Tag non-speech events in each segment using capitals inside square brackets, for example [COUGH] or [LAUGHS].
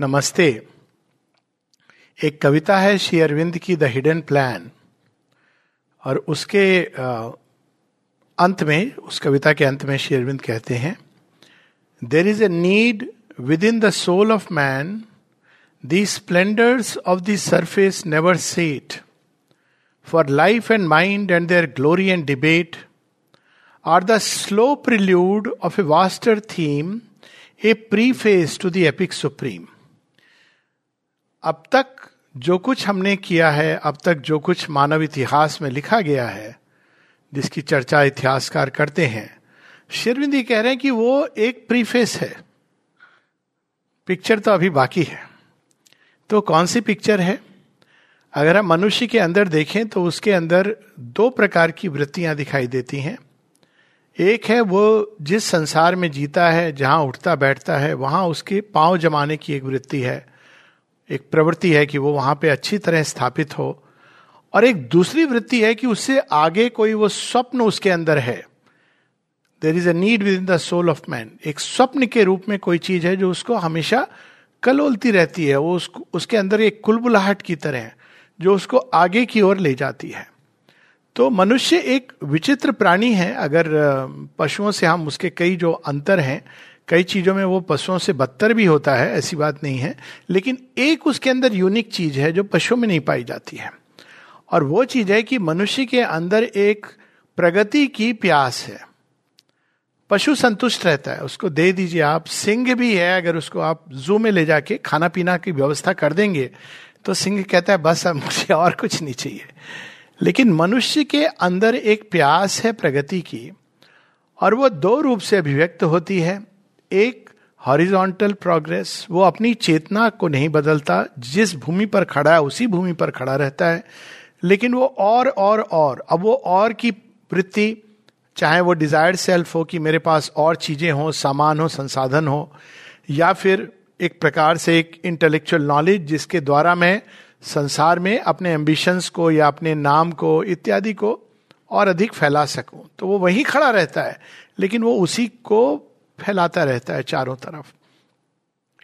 नमस्ते। एक कविता है श्री अरविंद की द हिडन प्लान और उसके अंत में, उस कविता के अंत में श्री अरविंद कहते हैं there is a need within the soul of man the splendours of the surface never set for life and mind and their glory and debate are the slow prelude of a vaster theme a preface to the epic supreme अब तक जो कुछ हमने किया है, अब तक जो कुछ मानव इतिहास में लिखा गया है, जिसकी चर्चा इतिहासकार करते हैं, शिरविंदी कह रहे हैं कि वो एक प्रीफेस है। पिक्चर तो अभी बाकी है। तो कौन सी पिक्चर है? अगर हम मनुष्य के अंदर देखें तो उसके अंदर दो प्रकार की वृत्तियाँ दिखाई देती हैं। एक है वो जिस संसार में जीता है, जहाँ उठता बैठता है, वहाँ उसके पाँव जमाने की एक वृत्ति है। एक प्रवृत्ति है कि वो वहाँ पे अच्छी तरह स्थापित हो, और एक दूसरी वृत्ति है कि उससे आगे कोई वो स्वप्न उसके अंदर है। There is a need within the soul of man एक स्वप्न के रूप में कोई चीज़ है जो उसको हमेशा कलोलती रहती है। वो उसको, उसके अंदर एक कुलबुलाहट की तरह है, जो उसको आगे की ओर ले जाती है। तो मनुष्य एक विचित्र प्राणी है। अगर पशुओं से हम उसके कई जो अंतर हैं कई चीज़ों में वो पशुओं से बदतर भी होता है, ऐसी बात नहीं है, लेकिन एक उसके अंदर यूनिक चीज़ है जो पशुओं में नहीं पाई जाती है। और वो चीज़ है कि मनुष्य के अंदर एक प्रगति की प्यास है। पशु संतुष्ट रहता है, उसको दे दीजिए आप, सिंह भी है, अगर उसको आप जू में ले जाके खाना पीना की व्यवस्था कर देंगे तो सिंह कहता है, बस, अब मुझे और कुछ नहीं चाहिए। लेकिन मनुष्य के अंदर एक प्यास है प्रगति की, और वो दो रूप से अभिव्यक्त होती है। एक हॉरिजॉन्टल प्रोग्रेस वो अपनी चेतना को नहीं बदलता, जिस भूमि पर खड़ा है, उसी भूमि पर खड़ा रहता है। लेकिन वो और और और, अब वो और की वृत्ति, चाहे वो डिजायर्ड सेल्फ हो कि मेरे पास और चीज़ें हो, सामान हो, संसाधन हो, या फिर एक प्रकार से एक इंटेलेक्चुअल नॉलेज जिसके द्वारा मैं संसार में अपने एम्बिशंस को या अपने नाम को, इत्यादि को और अधिक फैला सकूँ। तो वो वहीं खड़ा रहता है, लेकिन वो उसी को फैलाता रहता है चारों तरफ़।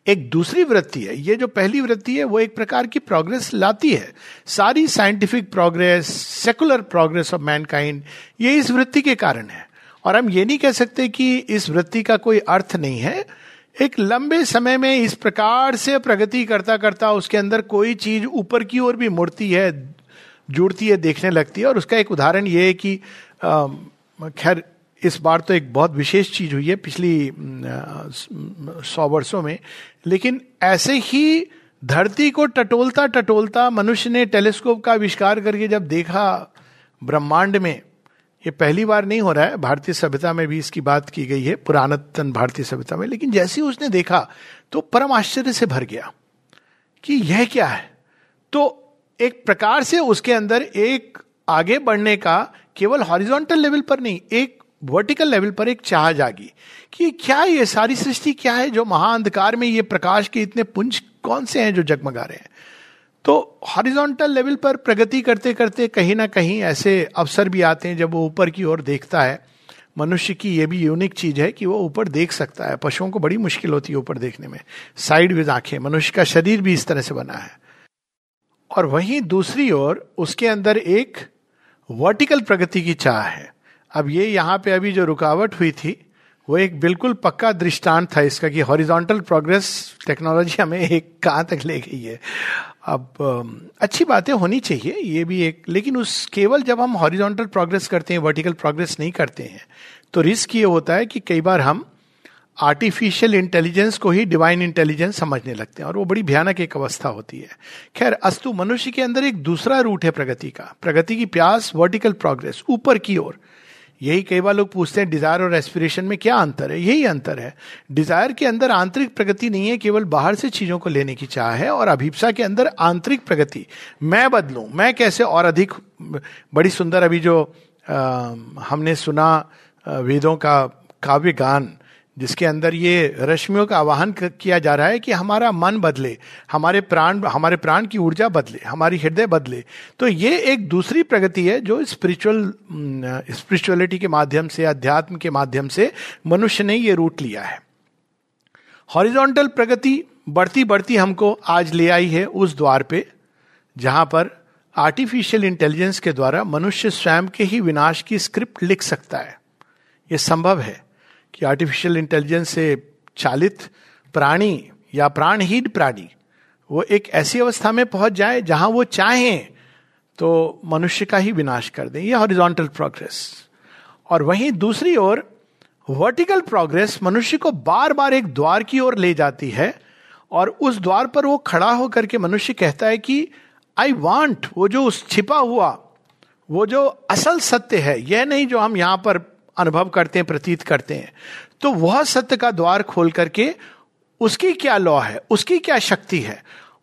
एक दूसरी वृत्ति है, ये जो पहली वृत्ति है, वो एक प्रकार की प्रोग्रेस लाती है। सारी scientific progress secular progress of mankind ये इस वृत्ति के कारण है। और हम ये नहीं कह सकते कि इस वृत्ति का कोई अर्थ नहीं है। एक लंबे समय में इस प्रकार से प्रगति करता करता उसके अंदर कोई चीज़ ऊपर की ओर भी मुड़ती है, जुड़ती है, देखने लगती है। और उसका एक उदाहरण ये है कि खैर इस बार तो एक बहुत विशेष चीज़ हुई है पिछली सौ वर्षों में, लेकिन ऐसे ही धरती को टटोलता टटोलता मनुष्य ने टेलीस्कोप का आविष्कार करके जब देखा ब्रह्मांड में, ये पहली बार नहीं हो रहा है, भारतीय सभ्यता में भी इसकी बात की गई है पुरानतन भारतीय सभ्यता में, लेकिन जैसे ही उसने देखा तो परम आश्चर्य से भर गया कि यह क्या है। तो एक प्रकार से उसके अंदर एक आगे बढ़ने का केवल हॉरिजॉन्टल लेवल पर नहीं, एक वर्टिकल लेवल पर एक चाह जागी कि क्या ये सारी सृष्टि क्या है, जो महाअंधकार में ये प्रकाश के इतने पुंज कौन से हैं जो जगमगा रहे हैं? तो हॉरिजॉन्टल लेवल पर प्रगति करते करते कहीं ना कहीं ऐसे अवसर भी आते हैं जब वो ऊपर की ओर देखता है। मनुष्य की ये भी यूनिक चीज़ है कि वो ऊपर देख सकता है। पशुओं को बड़ी मुश्किल होती है ऊपर देखने में। साइड विद आँखें। मनुष्य का शरीर भी इस तरह से बना है। और वहीं दूसरी ओर उसके अंदर एक वर्टिकल प्रगति की चाह है। अब ये यहाँ पे अभी जो रुकावट हुई थी, वो एक बिल्कुल पक्का दृष्टांत था इसका कि हॉरिजॉन्टल प्रोग्रेस टेक्नोलॉजी हमें एक कहाँ तक ले गई है। अब अच्छी बातें होनी चाहिए, ये भी एक, लेकिन उस, केवल जब हम हॉरिजॉन्टल प्रोग्रेस करते हैं, वर्टिकल प्रोग्रेस नहीं करते हैं तो रिस्क ये होता है कि कई बार हम आर्टिफिशियल इंटेलिजेंस को ही डिवाइन इंटेलिजेंस समझने लगते हैं, और वो बड़ी भयानक एक अवस्था होती है। खैर, अस्तु, मनुष्य के अंदर एक दूसरा रूट है प्रगति का। प्रगति की प्यास, वर्टिकल प्रोग्रेस, ऊपर की ओर। यही कई बार लोग पूछते हैं डिज़ायर और एस्पिरेशन में क्या अंतर है? यही अंतर है। डिज़ायर के अंदर आंतरिक प्रगति नहीं है केवल बाहर से चीज़ों को लेने की चाह है और अभिप्सा के अंदर आंतरिक प्रगति। मैं बदलू मैं कैसे और अधिक बड़ी सुंदर अभी जो आ, हमने सुना वेदों का काव्य गान जिसके अंदर ये रश्मियों का आवाहन किया जा रहा है कि हमारा मन बदले, हमारे प्राण हमारे प्राण की ऊर्जा बदले, हमारी हृदय बदले। तो ये एक दूसरी प्रगति है जो स्पिरिचुअल स्पिरिचुअलिटी के माध्यम से, अध्यात्म के माध्यम से मनुष्य ने ये रूट लिया है। हॉरिजॉन्टल प्रगति बढ़ती बढ़ती हमको आज ले आई है उस द्वार पे, जहाँ पर आर्टिफिशियल इंटेलिजेंस के द्वारा मनुष्य स्वयं के ही विनाश की स्क्रिप्ट लिख सकता है। ये संभव है। कि आर्टिफिशियल इंटेलिजेंस से चालित प्राणी या प्राणहीन प्राणी, वो एक ऐसी अवस्था में पहुँच जाए जहाँ वो चाहें तो मनुष्य का ही विनाश कर दें। यह हॉरिजॉन्टल प्रोग्रेस और वहीं दूसरी ओर वर्टिकल प्रोग्रेस मनुष्य को बार बार एक द्वार की ओर ले जाती है और उस द्वार पर वो खड़ा होकर के मनुष्य कहता है कि आई वॉन्ट वो जो उस छिपा हुआ, वो जो असल सत्य है, यह नहीं जो हम यहाँ पर अनुभव करते हैं प्रतीत करते हैं। तो वह सत्य का द्वार खोल करके उसकी क्या लॉ है? उसकी क्या शक्ति है?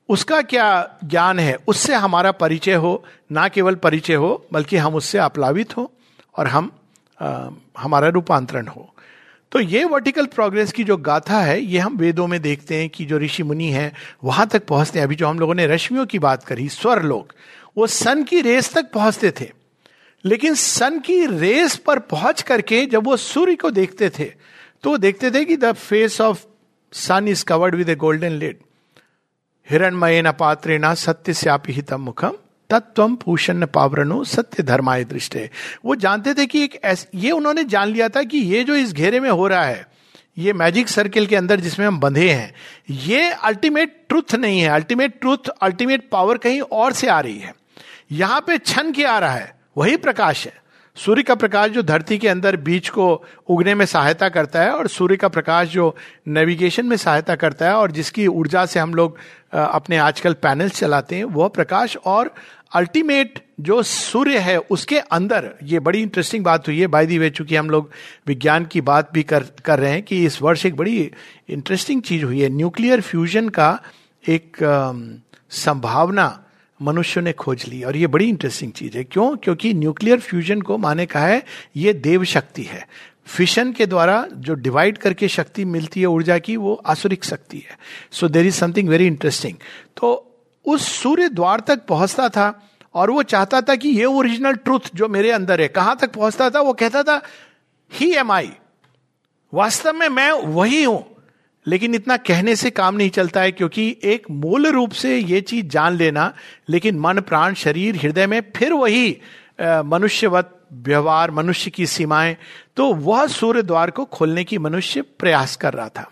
उसका क्या ज्ञान है? उससे हमारा परिचय हो ना केवल परिचय हो बल्कि हम उससे अपलावित हो और हम आ, हमारा रूपांतरण हो। तो ये वर्टिकल प्रोग्रेस की जो गाथा है ये हम वेदों में देखते हैं कि जो ऋषि मुनि हैं वहाँ तक पहुँचते हैं। अभी जो हम लोगों ने रश्मियों की बात करी स्वर लोग वो सन की रेस तक पहुँचते थे। लेकिन सन की रेस पर पहुँच करके जब वो सूर्य को देखते थे तो देखते थे कि the face of sun is covered with a golden lid. हिरणमय न पात्रे न सत्य श्यापी हितम मुखम तत्व पूषण पावरणो सत्य धर्माय दृष्टि। वो जानते थे कि एक ऐस, ये उन्होंने जान लिया था कि ये जो इस घेरे में हो रहा है, ये मैजिक सर्किल के अंदर जिसमें हम बंधे हैं, ये अल्टीमेट ट्रुथ नहीं है। अल्टीमेट ट्रुथ, अल्टीमेट पावर कहीं और से आ रही है। यहाँ पे छन के आ रहा है? वही प्रकाश है। सूर्य का प्रकाश जो धरती के अंदर बीज को उगने में सहायता करता है और सूर्य का प्रकाश जो नेविगेशन में सहायता करता है और जिसकी ऊर्जा से हम लोग अपने आजकल पैनल्स चलाते हैं, वह प्रकाश और अल्टीमेट जो सूर्य है, उसके अंदर, ये बड़ी इंटरेस्टिंग बात हुई है बाई दी वे चूँकि हम लोग विज्ञान की बात भी कर कर रहे हैं कि इस वर्ष एक बड़ी इंटरेस्टिंग चीज़ हुई है। न्यूक्लियर फ्यूजन का एक संभावना मनुष्य ने खोज ली। और ये बड़ी इंटरेस्टिंग चीज़ है। क्यों? क्योंकि न्यूक्लियर फ्यूजन को माने कहा है, ये देव शक्ति है। फिशन के द्वारा जो डिवाइड करके शक्ति मिलती है ऊर्जा की, वो आसुरिक शक्ति है। So there is something very interesting तो उस सूर्य द्वार तक पहुँचता था और वो चाहता था कि ये ओरिजिनल ट्रूथ जो मेरे अंदर है, कहाँ तक पहुँचता था? वो कहता था ही एम आई वास्तव में मैं वही हूँ। लेकिन इतना कहने से काम नहीं चलता है क्योंकि एक मूल रूप से ये चीज़ जान लेना, लेकिन मन, प्राण, शरीर, हृदय में फिर वही मनुष्यवत व्यवहार, मनुष्य की सीमाएँ तो वह सूर्य द्वार को खोलने की मनुष्य प्रयास कर रहा था।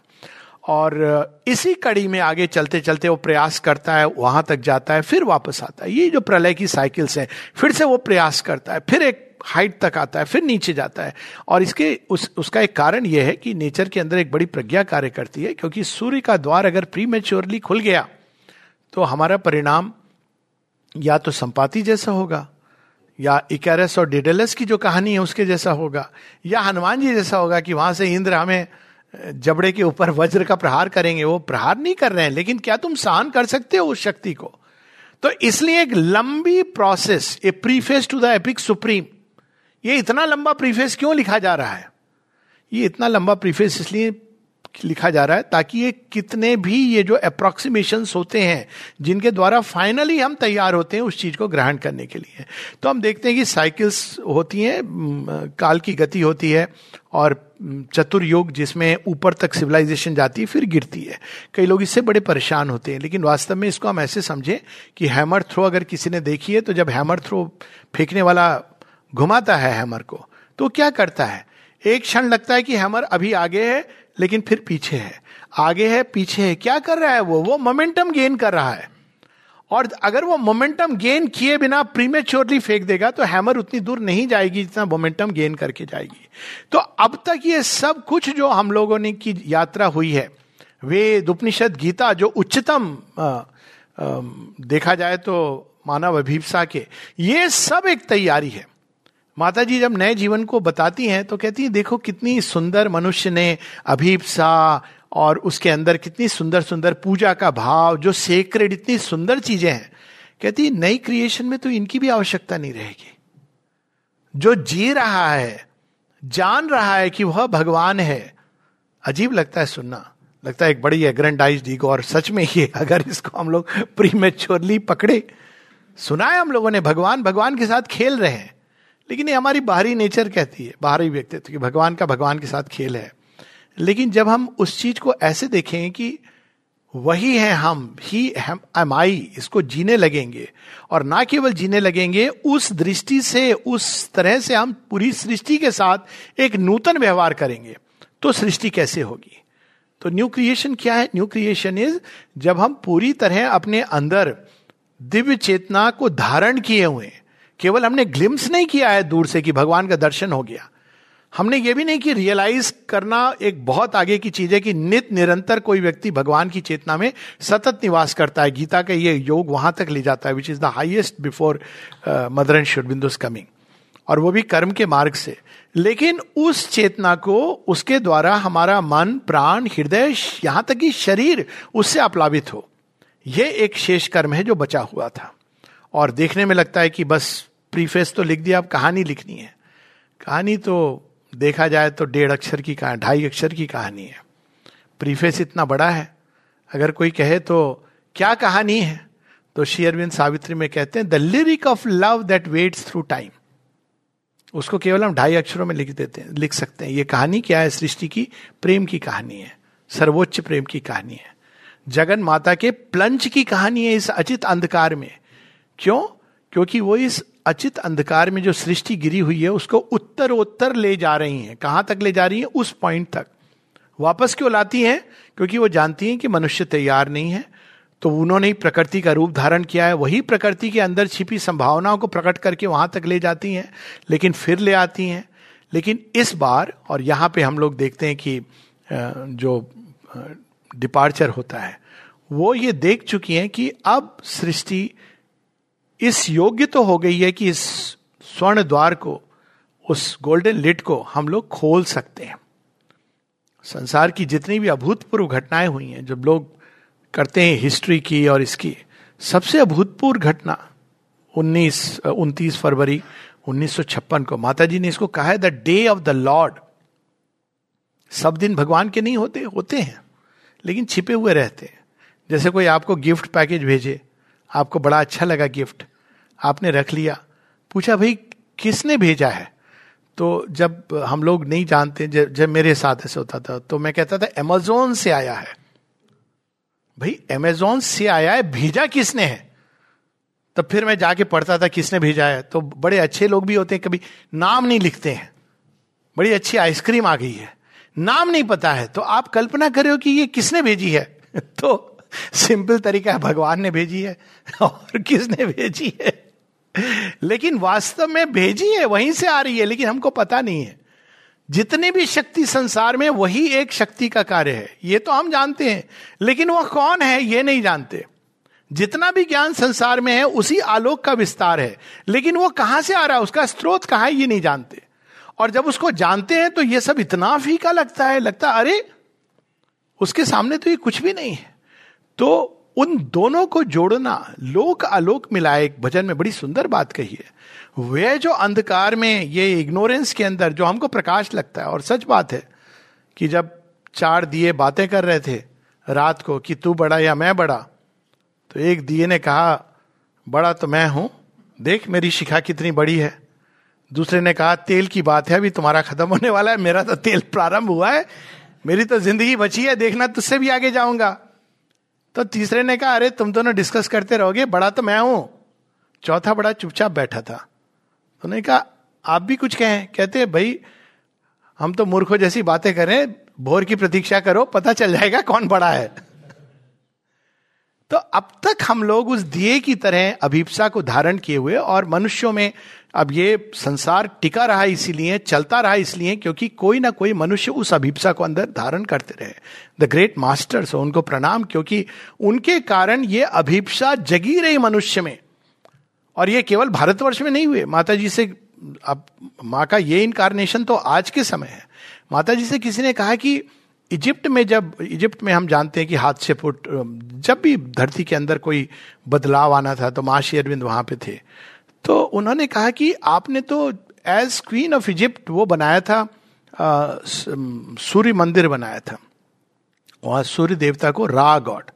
और इसी कड़ी में आगे चलते चलते वो प्रयास करता है, वहाँ तक जाता है, फिर वापस आता है। ये जो प्रलय की साइकिल्स हैं, फिर से वो प्रयास करता है, फिर एक हाइट तक आता है, फिर नीचे जाता है। और इसके, उस, उसका एक कारण यह है कि नेचर के अंदर एक बड़ी प्रज्ञा कार्य करती है, क्योंकि सूर्य का द्वार अगर प्री मेच्योरली खुल गया तो हमारा परिणाम या तो संपाति जैसा होगा, या इकेरस और डिडेलस की जो कहानी है उसके जैसा होगा, या हनुमान जी जैसा होगा कि वहाँ से इंद्र हमें जबड़े के ऊपर वज्र का प्रहार करेंगे, वो प्रहार नहीं कर रहे हैं, लेकिन क्या तुम सहन कर सकते हो उस शक्ति को? तो इसलिए एक लंबी process a preface to the epic supreme ये इतना लंबा प्रीफेस क्यों लिखा जा रहा है? ये इतना लंबा प्रीफेस इसलिए लिखा जा रहा है, ताकि ये कितने भी ये जो अप्रोक्सीमेशन होते हैं, जिनके द्वारा फाइनली हम तैयार होते हैं उस चीज़ को ग्रहण करने के लिए। तो हम देखते हैं कि साइकिल्स होती हैं काल की गति होती है, और चतुर्योग जिसमें ऊपर तक सिविलाइजेशन जाती है, फिर गिरती है। कई लोग इससे बड़े परेशान होते हैं, लेकिन वास्तव में इसको हम ऐसे समझें कि हैमर थ्रो अगर किसी ने देखी है तो जब हैमर थ्रो फेंकने वाला घुमाता है हैमर को तो क्या करता है? एक क्षण लगता है कि हैमर अभी आगे है लेकिन फिर पीछे है। आगे है, पीछे है। क्या कर रहा है वो? वो मोमेंटम गेन कर रहा है। और अगर वो मोमेंटम गेन किए बिना प्रीमेच्योरली फेंक देगा तो हैमर उतनी दूर नहीं जाएगी जितना मोमेंटम गेन करके जाएगी। तो अब तक ये सब कुछ जो हम लोगों ने की यात्रा हुई है, वेद, उपनिषद, गीता, जो उच्चतम देखा जाए तो मानव अभिप्सा के, ये सब एक तैयारी है। माता जी जब नए जीवन को बताती हैं तो कहती है, देखो कितनी सुंदर मनुष्य ने अभीपसा और उसके अंदर कितनी सुंदर सुंदर पूजा का भाव, जो सेक्रेड इतनी सुंदर चीज़ें हैं। कहती है, नई क्रिएशन में तो इनकी भी आवश्यकता नहीं रहेगी। जो जी रहा है, जान रहा है कि वह भगवान है, अजीब लगता है सुनना। लगता है एक बड़ी एग्रेंडाइज ईगो और सच में ये, अगर इसको हम लोग प्रीमेच्योरली पकड़े। सुना है हम लोगों ने, भगवान भगवान के साथ खेल रहे हैं। लेकिन ये हमारी बाहरी नेचर कहती है, बाहरी व्यक्तित्व कि, भगवान का भगवान के साथ खेल है। लेकिन जब हम उस चीज़ को ऐसे देखें कि वही है हम, ही एम आई इसको जीने लगेंगे, और ना केवल जीने लगेंगे, उस दृष्टि से, उस तरह से हम पूरी सृष्टि के साथ एक नूतन व्यवहार करेंगे तो सृष्टि कैसे होगी? तो न्यू क्रिएशन क्या है? न्यू क्रिएशन इज़ जब हम पूरी तरह अपने अंदर दिव्य चेतना को धारण किए हुए केवल हमने ग्लिम्स नहीं किया है दूर से कि भगवान का दर्शन हो गया। हमने ये भी नहीं कि रियलाइज़ करना एक बहुत आगे की चीज़ है कि नित निरंतर कोई व्यक्ति भगवान की चेतना में सतत निवास करता है। गीता का ये योग वहाँ तक ले जाता है which is the highest before mother and should coming और वो भी कर्म के मार्ग से। लेकिन उस चेतना को, उसके द्वारा हमारा मन, प्राण, हृदय यहाँ तक कि शरीर, उससे अपलावित हो। यह एक शेष कर्म है जो बचा हुआ था। और देखने में लगता है कि बस प्रीफेस तो लिख दिया, अब कहानी लिखनी है। कहानी तो देखा जाए तो डेढ़ अक्षर की कहानी, ढाई अक्षर की कहानी है। प्रीफेस इतना बड़ा है। अगर कोई कहे तो क्या कहानी है? तो शेयरविंद सावित्री में कहते हैं, the lyric of love that waits through time. उसको केवल हम ढाई अक्षरों में लिख देते हैं, लिख सकते हैं। ये कहानी क्या है? सृष्टि की, प्रेम की कहानी है। सर्वोच्च प्रेम की कहानी है। जगन माता के प्लंच की कहानी है इस अचित अंधकार में। क्यों? क्योंकि वो इस अचित अंधकार में जो सृष्टि गिरी हुई है, उसको उत्तर उत्तर ले जा रही हैं। कहाँ तक ले जा रही है? उस पॉइंट तक। वापस क्यों लाती हैं? क्योंकि वो जानती हैं कि मनुष्य तैयार नहीं है तो उन्होंने ही प्रकृति का रूप धारण किया है। वही प्रकृति के अंदर छिपी संभावनाओं को प्रकट करके वहाँ तक ले जाती हैं, लेकिन फिर ले आती हैं। लेकिन इस बार, और यहाँ पे हम लोग देखते हैं कि जो डिपार्चर होता है, वो ये देख चुकी हैं कि अब सृष्टि इस योग्य तो हो गई है कि इस स्वर्ण द्वार को, उस गोल्डन लिट को हम लोग खोल सकते हैं। संसार की जितनी भी अभूतपूर्व घटनाएँ हुई हैं, जब लोग करते हैं हिस्ट्री की और इसकी, सबसे अभूतपूर्व घटना उन्नीस, उनतीस फरवरी 1956 को। माता जी ने इसको कहा है, the day of the lord. सब दिन भगवान के नहीं होते होते हैं, लेकिन छिपे हुए रहते हैं। जैसे कोई आपको गिफ्ट पैकेज भेजे आपको बड़ा अच्छा लगा गिफ्ट। आपने रख लिया। पूछा भाई किसने भेजा है? तो जब हम लोग नहीं जानते जब, जब मेरे साथ ऐसे होता था तो मैं कहता था अमेजोन से आया है। भाई अमेजोन से आया है? भेजा किसने है? तब फिर मैं जाके पढ़ता था किसने भेजा है? तो बड़े अच्छे लोग भी होते हैं कभी नाम नहीं लिखते हैं। बड़ी अच्छी आइसक्रीम आ गई है। नाम नहीं पता है। तो आप कल्पना करो कि ये किसने भेजी है? [LAUGHS] तो सिंपल तरीका है, भगवान ने भेजी है, और किसने भेजी है? लेकिन वास्तव में भेजी है, वहीं से आ रही है, लेकिन हमको पता नहीं है। जितनी भी शक्ति संसार में, वही एक शक्ति का कार्य है। ये तो हम जानते हैं, लेकिन वह कौन है, ये नहीं जानते। जितना भी ज्ञान संसार में है, उसी आलोक का विस्तार है। लेकिन वो कहाँ से आ रहा है, उसका स्रोत कहाँ है, ये नहीं जानते। और जब उसको जानते हैं तो ये सब इतना फीका लगता है, लगता, अरे, उसके सामने तो ये कुछ भी नहीं है। तो उन दोनों को जोड़ना, लोक आलोक मिलाए, एक भजन में बड़ी सुंदर बात कही है। वे जो अंधकार में, ये इग्नोरेंस के अंदर, जो हमको प्रकाश लगता है, और सच बात है कि जब चार दिए बातें कर रहे थे, रात को कि तू बड़ा या मैं बड़ा तो एक दिए ने कहा, बड़ा तो मैं हूँ, देख मेरी शिखा कितनी बड़ी है। दूसरे ने कहा, तेल की बात है, अभी तुम्हारा खत्म होने वाला है, मेरा तो तेल प्रारंभ हुआ है, मेरी तो ज़िंदगी बची है, देखना तुझसे भी आगे जाऊँगा। तो तीसरे ने कहा, अरे, तुम दोनों डिस्कस करते रहोगे, बड़ा तो मैं हूँ। चौथा बड़ा चुपचाप बैठा था। तो ने कहा, आप भी कुछ कहें? कहते, भाई, हम तो मूर्खों जैसी बातें करें भोर की प्रतीक्षा करो, पता चल जाएगा कौन बड़ा है। तो अब तक हम लोग उस दिए की तरह अभिप्सा को धारण किए हुए और मनुष्यों में अब ये संसार टिका रहा इसीलिए, चलता रहा इसलिए क्योंकि कोई ना कोई मनुष्य उस अभिप्सा को अंदर धारण करते रहे। द ग्रेट मास्टर्स उनको प्रणाम क्योंकि उनके कारण ये अभिप्सा जगी रही मनुष्य में। और ये केवल भारतवर्ष में नहीं हुए। माता जी से, अब माँ का ये इनकारनेशन तो आज के समय है। माता जी से किसी ने कहा कि इजिप्ट में जब, इजिप्ट में हम जानते हैं कि हाथ से फुट, जब भी धरती के अंदर कोई बदलाव आना था तो माँ अरविंद वहाँ पे थे। तो उन्होंने कहा कि आपने तो एज क्वीन ऑफ़ इजिप्ट वो बनाया था सूर्य मंदिर बनाया था। वहाँ सूर्य देवता को रा गॉड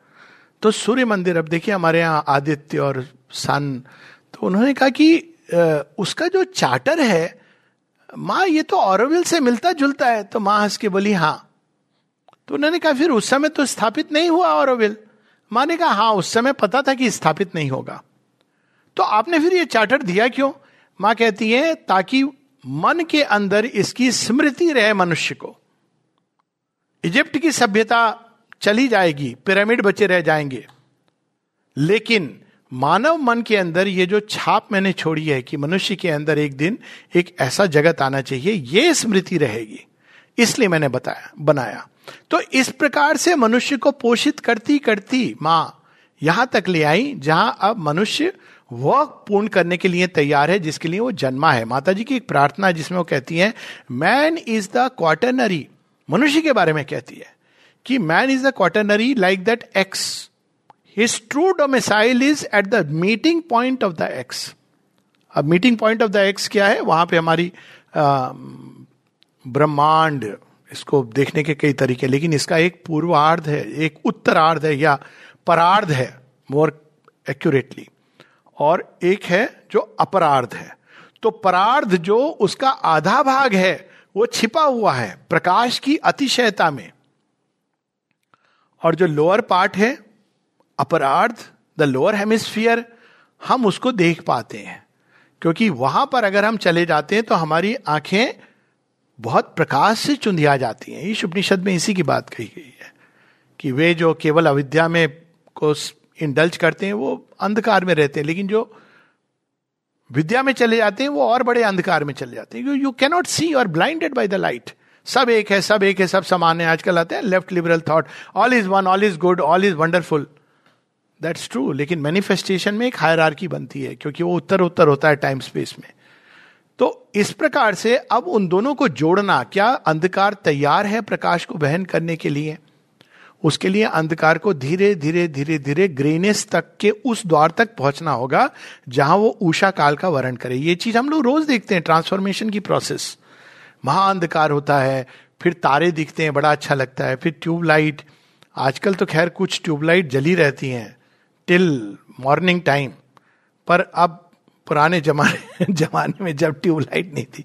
तो सूर्य मंदिर, अब देखिए हमारे यहाँ आदित्य और सन तो उन्होंने कहा कि उसका जो चार्टर है, माँ ये तो औरविल से मिलता जुलता है तो माँ हंस के बोली हाँ। तो उन्होंने कहा, फिर उस समय तो स्थापित नहीं हुआ और विल माँ ने कहा हाँ उस समय पता था कि स्थापित नहीं होगा। तो आपने फिर ये चार्टर दिया क्यों? माँ कहती है, ताकि मन के अंदर इसकी स्मृति रहे मनुष्य को। इजिप्ट की सभ्यता चली जाएगी, पिरामिड बचे रह जाएँगे। लेकिन मानव मन के अंदर ये जो छाप मैंने छोड़ी है कि मनुष्य के अंदर एक दिन एक ऐसा जगत आना चाहिए, ये स्मृति रहेगी। इसलिए मैंने बताया, बनाया। तो इस प्रकार से मनुष्य को पोषित करती करती माँ यहाँ तक ले आई, जहाँ अब मनुष्य वह पूर्ण करने के लिए तैयार है, जिसके लिए वो जन्मा है। माता जी की एक प्रार्थना जिसमें वो कहती है मैन इज़ द क्वार्टनरी मनुष्य के बारे में कहती है कि man is the quaternary like that X his true domicile is at the meeting point of the X अब meeting point of the X क्या है? वहाँ पे हमारी ब्रह्मांड, इसको देखने के कई तरीके लेकिन इसका एक पूर्वार्ध है, एक उत्तरार्ध है या परार्ध है मोर एक्यूरेटली और एक है जो अपरार्ध है। तो परार्ध जो उसका आधा भाग है, वो छिपा हुआ है प्रकाश की अतिशयता में। और जो लोअर पार्ट है, अपरार्ध, द लोअर हेमिस्फियर, हम उसको देख पाते हैं। क्योंकि वहाँ पर अगर हम चले जाते हैं तो हमारी आँखें बहुत प्रकाश से चुंधिया जाती हैं। इस उपनिषद में इसी की बात कही गई है कि वे जो केवल अविद्या में को इंडल्ज करते हैं, वो अंधकार में रहते हैं, लेकिन जो विद्या में चले जाते हैं, वो और बड़े अंधकार में चले जाते हैं। यू कैनॉट सी और ब्लाइंडेड बाई द लाइट सब एक है, सब एक है, सब समान है। आजकल आते हैं left liberal thought all is one all is good all is wonderful that's true लेकिन मैनिफेस्टेशन में एक हायर बनती है, क्योंकि वो उत्तर उत्तर होता है टाइम स्पेस में। तो इस प्रकार से अब उन दोनों को जोड़ना, क्या अंधकार तैयार है प्रकाश को बहन करने के लिए? उसके लिए अंधकार को धीरे धीरे धीरे धीरे ग्रेनेस तक के उस द्वार तक पहुँचना होगा, जहाँ वो उषा काल का वर्ण करे। ये चीज़ हम लोग रोज देखते हैं ट्रांसफॉर्मेशन की प्रोसेस महाअंधकार होता है, फिर तारे दिखते हैं, बड़ा अच्छा लगता है, फिर ट्यूबलाइट। आजकल तो खैर कुछ ट्यूबलाइट जली रहती हैं, टिल मॉर्निंग टाइम। पर अब पुराने जमाने [LAUGHS] जमाने में जब ट्यूबलाइट नहीं थी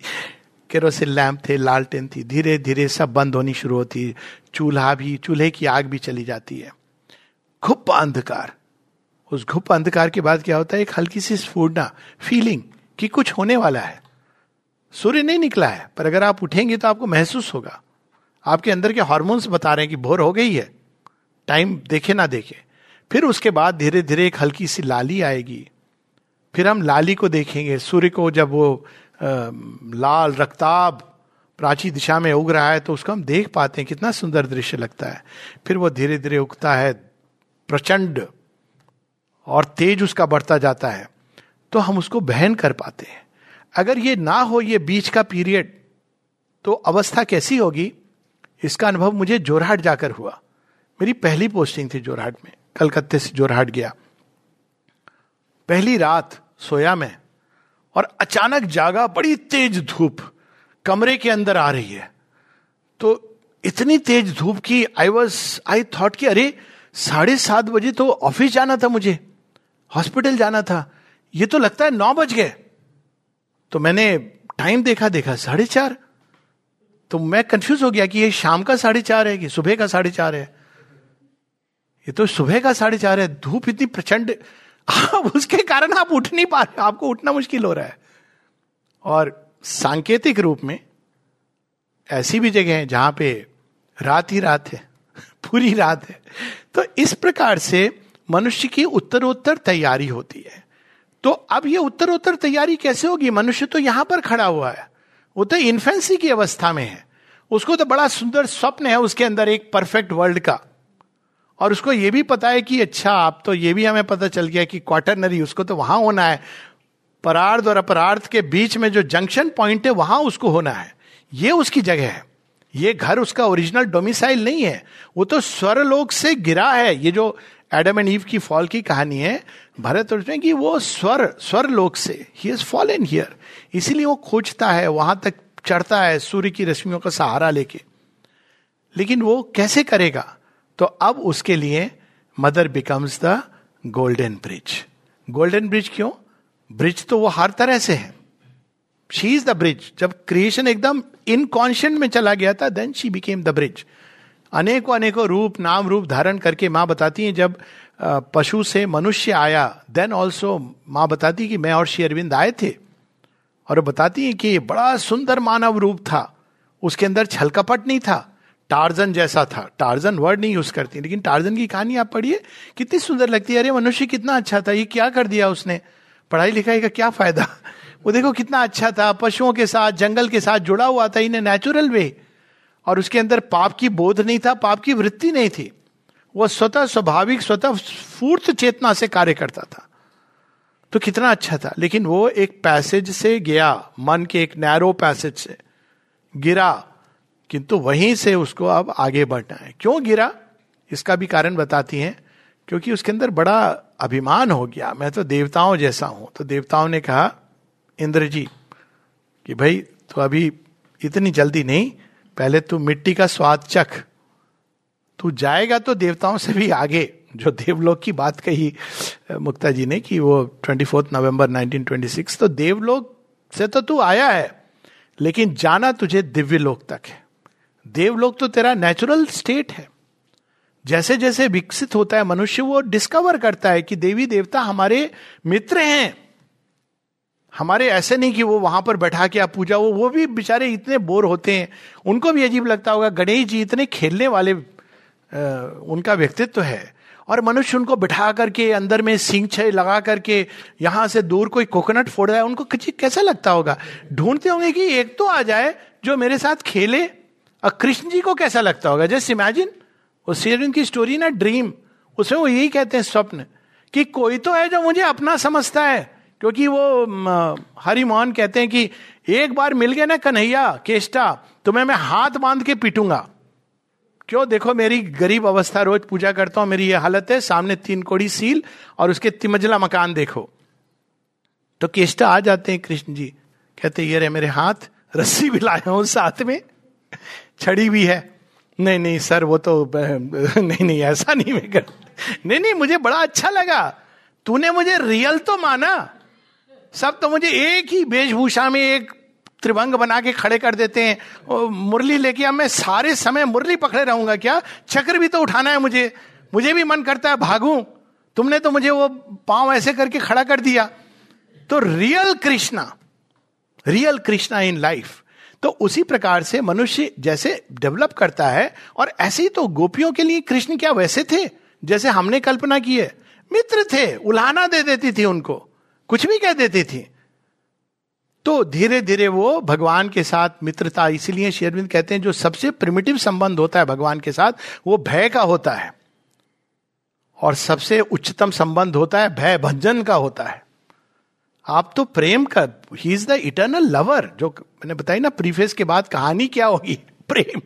केरोसिन लैंप थे, लालटेन थी धीरे धीरे सब बंद होनी शुरू होती, चूल्हा भी, चूल्हे की आग भी चली जाती है। घुप अंधकार। उस घुप अंधकार के बाद क्या होता है? एक हल्की सी स्फूर्णा फीलिंग कि कुछ होने वाला है। सूर्य नहीं निकला है, पर अगर आप उठेंगे तो आपको महसूस होगा। आपके अंदर के हॉर्मोन्स बता रहे हैं कि भोर हो गई है। टाइम देखे ना देखे। फिर उसके बाद धीरे धीरे एक हल्की सी लाली आएगी। फिर हम लाली को देखेंगे। सूर्य को जब वो लाल रक्ताब प्राची दिशा में उग रहा है तो उसको हम देख पाते हैं, कितना सुंदर दृश्य लगता है। फिर वो धीरे धीरे उगता है, प्रचंड और तेज उसका बढ़ता जाता है तो हम उसको बहन कर पाते हैं। अगर ये ना हो, ये बीच का पीरियड तो अवस्था कैसी होगी? इसका अनुभव मुझे जोरहाट जाकर हुआ। मेरी पहली पोस्टिंग थी जोरहाट में, कलकत्ते से जोरहाट गया। पहली रात सोया मैं और अचानक जागा, बड़ी तेज धूप कमरे के अंदर आ रही है। तो इतनी तेज धूप की आई वॉज़ आई थॉट कि अरे, साढ़े सात बजे तो ऑफ़िस जाना था मुझे हॉस्पिटल जाना था। ये तो लगता है नौ बज गए। तो मैंने टाइम देखा देखा, साढ़े चार। तो मैं कंफ्यूज हो गया कि ये शाम का साढ़े चार है कि सुबह का साढ़े चार है। ये तो सुबह का साढ़े चार है, धूप इतनी प्रचंड उसके कारण आप उठ नहीं पा रहे आपको उठना मुश्किल हो रहा है। और सांकेतिक रूप में ऐसी भी जगह है जहाँ पे रात ही रात है, पूरी रात है। तो इस प्रकार से मनुष्य की उत्तरोत्तर तैयारी होती है। तो अब ये उत्तरोत्तर तैयारी कैसे होगी? मनुष्य तो यहाँ पर खड़ा हुआ है। वो तो इन्फेंसी की अवस्था में है। उसको तो बड़ा सुंदर स्वप्न है, उसके अंदर एक परफेक्ट वर्ल्ड का। और उसको ये भी पता है कि अच्छा आप तो ये भी हमें पता चल गया कि क्वार्टरनरी उसको तो वहाँ होना है। परार्थ और अपरार्थ के बीच में जो जंक्शन पॉइंट है, वहाँ उसको होना है। ये उसकी जगह है। ये घर उसका ओरिजिनल डोमिसाइल नहीं है। वो तो स्वरलोक से गिरा है। ये जो एडम एंड ईव की फॉल की कहानी है, भरत उसमें कि वो स्वर स्वर लोक से ही इज़ फॉल इन हियर इसीलिए वो खोजता है, वहाँ तक चढ़ता है, सूर्य की रश्मियों का सहारा लेके। लेकिन वो कैसे करेगा? तो अब उसके लिए mother becomes the golden bridge golden bridge क्यों? ब्रिज तो वो हर तरह से है. शी इज़ द ब्रिज जब क्रिएशन एकदम इनकॉन्शियंट में चला गया था then she became the bridge अनेकों अनेकों रूप, नाम, रूप धारण करके माँ बताती हैं, जब पशु से मनुष्य आया देन ऑल्सो माँ बताती कि मैं और श्री अरविंद आए थे। और बताती है कि बड़ा सुंदर मानव रूप था। उसके अंदर छलकपट नहीं था। टार्जन जैसा था। टार्जन वर्ड नहीं यूज़ करती, लेकिन टार्जन की कहानी आप पढ़िए, कितनी सुंदर लगती है। अरे, मनुष्य कितना अच्छा था, ये क्या कर दिया उसने? पढ़ाई लिखाई का क्या फ़ायदा? वो देखो कितना अच्छा था, पशुओं के साथ, जंगल के साथ जुड़ा हुआ था, इन्हें नेचुरल वे और उसके अंदर पाप की बोध नहीं था, पाप की वृत्ति नहीं थी। वो स्वतः स्वाभाविक, स्वतः फूर्त चेतना से कार्य करता था। तो कितना अच्छा था। लेकिन वो एक पैसेज से गया, मन के एक नैरो पैसेज से। गिरा किंतु वहीं से उसको अब आगे बढ़ना है। क्यों गिरा? इसका भी कारण बताती हैं, क्योंकि उसके अंदर बड़ा अभिमान हो गया। मैं तो देवताओं जैसा हूँ। तो देवताओं ने कहा इंद्र जी कि भाई तो अभी इतनी जल्दी नहीं, पहले तू मिट्टी का स्वाद चख। तू जाएगा तो देवताओं से भी आगे। जो देवलोक की बात कही, मुक्ता जी ने, कि वो ट्वेंटी फोर्थ नवंबर 1926 तो देवलोक से तो तू आया है, लेकिन जाना तुझे दिव्य लोक तक है। देवलोक तो तेरा नेचुरल स्टेट है। जैसे जैसे विकसित होता है मनुष्य वो डिस्कवर करता है कि देवी देवता हमारे मित्र हैं। हमारे ऐसे नहीं कि वो वहाँ पर बैठा के आप पूजा वो वो भी बेचारे इतने बोर होते हैं। उनको भी अजीब लगता होगा गणेश जी इतने खेलने वाले आ, उनका व्यक्तित्व तो है। और मनुष्य उनको बिठा करके अंदर में सिंह छे लगा करके यहाँ से दूर कोई कोकोनट फोड़ रहा है उनको कैसा लगता होगा? ढूंढते होंगे कि एक तो आ जाए जो मेरे साथ खेले। और कृष्ण जी को कैसा लगता होगा? जस्ट इमेजिन शेरविन की स्टोरी ना ड्रीम उसमें वो यही कहते हैं स्वप्न, कि कोई तो है जो मुझे अपना समझता है। क्योंकि वो हरि मोहन कहते हैं कि एक बार मिल गया ना कन्हैया, केष्टा, तुम्हें मैं हाथ बाँध के पीटूँगा। क्यों? देखो, मेरी गरीब अवस्था, रोज पूजा करता हूँ, मेरी ये हालत है, सामने तीन कोड़ी सील और उसके तिमजला मकान देखो। तो केष्टा आ जाते हैं कृष्ण जी, कहते ये रे मेरे हाथ, रस्सी भी लाए हूँ साथ में। छड़ी भी है। नहीं नहीं, सर, वो तो [LAUGHS] नहीं नहीं, ऐसा नहीं मैं कर नहीं नहीं, मुझे बड़ा अच्छा लगा। तूने मुझे रियल तो माना। सब तो मुझे एक ही वेशभूषा में एक त्रिभंग बना के खड़े कर देते हैं। मुरली लेके अब मैं सारे समय मुरली पकड़े रहूँगा क्या? चक्र भी तो उठाना है मुझे। मुझे भी मन करता है, भागू। तुमने तो मुझे वो पाँव ऐसे करके खड़ा कर दिया। तो real Krishna real Krishna in life तो उसी प्रकार से मनुष्य जैसे डेवलप करता है और ऐसे ही तो गोपियों के लिए कृष्ण क्या वैसे थे? जैसे हमने कल्पना की है। मित्र थे उलाना दे देती थी उनको। कुछ भी कह देती थी। तो धीरे धीरे वो भगवान के साथ मित्रता, इसीलिए शेरविंद कहते हैं, जो सबसे प्रिमिटिव संबंध होता है भगवान के साथ, वो भय का होता है। और सबसे उच्चतम संबंध होता है भय भंजन का होता है। आप तो प्रेम का ही इज़ द इटर्नल लवर जो मैंने बताई ना प्रीफेस के बाद कहानी क्या होगी? [LAUGHS] प्रेम।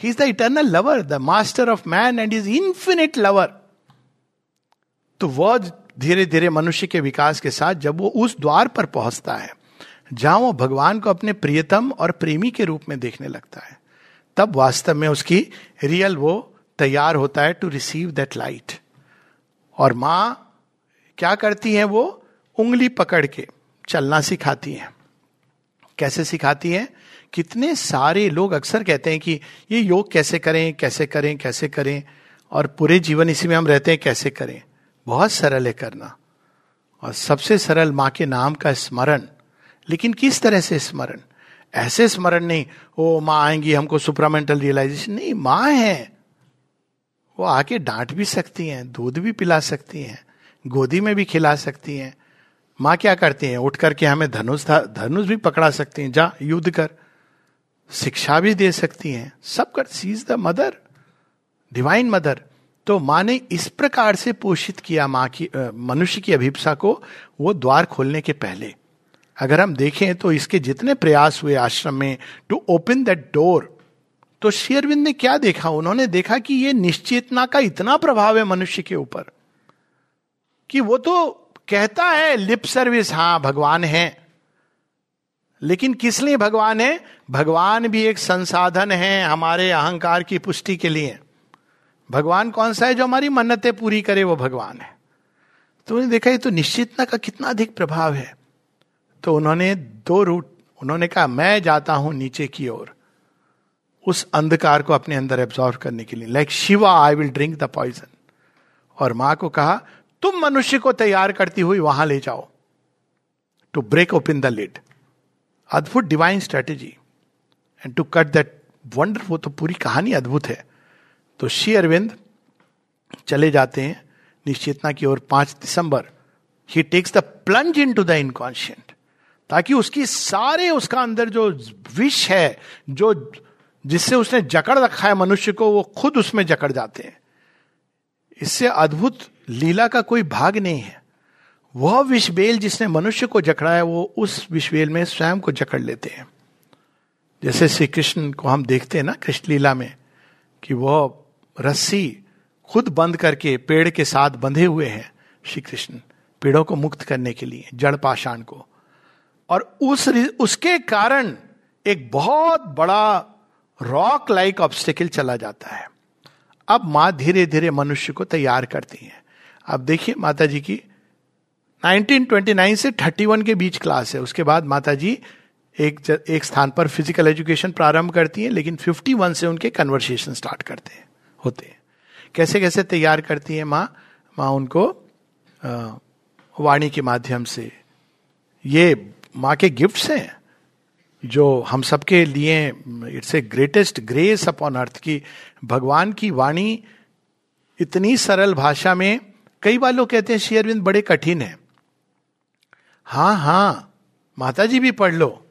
He is the eternal lover the master of man and is infinite lover तो वह धीरे धीरे मनुष्य के विकास के साथ जब वो उस द्वार पर पहुँचता है, जहाँ वो भगवान को अपने प्रियतम और प्रेमी के रूप में देखने लगता है, तब वास्तव में उसकी रियल वो तैयार होता है टू रिसीव दैट लाइट और माँ क्या करती है वो? उंगली पकड़ के चलना सिखाती हैं। कैसे सिखाती हैं? कितने सारे लोग अक्सर कहते हैं कि ये योग कैसे करें कैसे करें कैसे करें, और पूरे जीवन इसी में हम रहते हैं, कैसे करें? बहुत सरल है करना। और सबसे सरल माँ के नाम का स्मरण। लेकिन किस तरह से स्मरण? ऐसे स्मरण नहीं, ओ माँ आएँगी, हमको सुपरामेंटल रियलाइजेशन नहीं, माँ है। वो आके डांट भी सकती हैं, दूध भी पिला सकती हैं, गोदी में भी खिला सकती हैं। माँ क्या करती हैं? उठ करके हमें धनुष धनुष भी पकड़ा सकती हैं, जा, युद्ध कर। शिक्षा भी दे सकती हैं। सब कर she is the mother divine mother तो माँ ने इस प्रकार से पोषित किया माँ की मनुष्य की अभिप्सा को, वो द्वार खोलने के पहले। अगर हम देखें तो इसके जितने प्रयास हुए आश्रम में टू ओपन दैट डोर तो शेयरविंद ने क्या देखा? उन्होंने देखा कि ये निश्चेतना का इतना प्रभाव है मनुष्य के ऊपर कि वो तो कहता है लिप सर्विस हाँ भगवान है। लेकिन किस लिए भगवान है? भगवान भी एक संसाधन है हमारे अहंकार की पुष्टि के लिए। भगवान कौन सा है जो हमारी मन्नतें पूरी करे, वो भगवान है। तो उन्हें देखा, ये तो निश्चितना का कितना अधिक प्रभाव है। तो उन्होंने दो रूट, उन्होंने कहा, मैं जाता हूँ नीचे की ओर, उस अंधकार को अपने अंदर एब्सॉर्व करने के लिए। Like Shiva I will drink the poison और माँ को कहा तुम मनुष्य को तैयार करती हुई वहाँ ले जाओ। To break open the lid अद्भुत divine strategy and to cut that wonder वो तो पूरी कहानी अद्भुत है। तो श्री अरविंद चले जाते हैं निश्चेतना की ओर पाँच दिसंबर। He takes the plunge into the inconscient ताकि उसकी सारे, उसका अंदर जो विष है, जो जिससे उसने जकड़ रखा है मनुष्य को, वो खुद उसमें जकड़ जाते हैं। इससे अद्भुत लीला का कोई भाग नहीं है। वह विषबेल जिसने मनुष्य को जकड़ा है वो उस विषबेल में स्वयं को जकड़ लेते हैं। जैसे श्री कृष्ण को हम देखते हैं ना कृष्ण लीला में, कि वह रस्सी खुद बंद करके पेड़ के साथ बंधे हुए हैं श्री कृष्ण पेड़ों को मुक्त करने के लिए, जड़ पाषाण को। और उस उसके कारण एक बहुत बड़ा रॉक लाइक ऑब्स्टिकल चला जाता है। अब माँ धीरे धीरे मनुष्य को तैयार करती है। अब देखिए माता जी की 1929 से 31 के बीच क्लास है। उसके बाद माता जी, एक एक स्थान पर फ़िज़िकल एजुकेशन प्रारंभ करती हैं, लेकिन 51 से उनके कन्वर्सेशन स्टार्ट करते हैं, होते हैं। कैसे कैसे तैयार करती हैं माँ? माँ उनको वाणी के माध्यम से। ये माँ के गिफ्ट्स हैं। जो हम सबके लिए it's a greatest grace upon earth की, भगवान की वाणी इतनी सरल भाषा में कई बार लोग कहते हैं शेयरविंद बड़े कठिन है। हाँ हाँ माता जी भी पढ़ लो।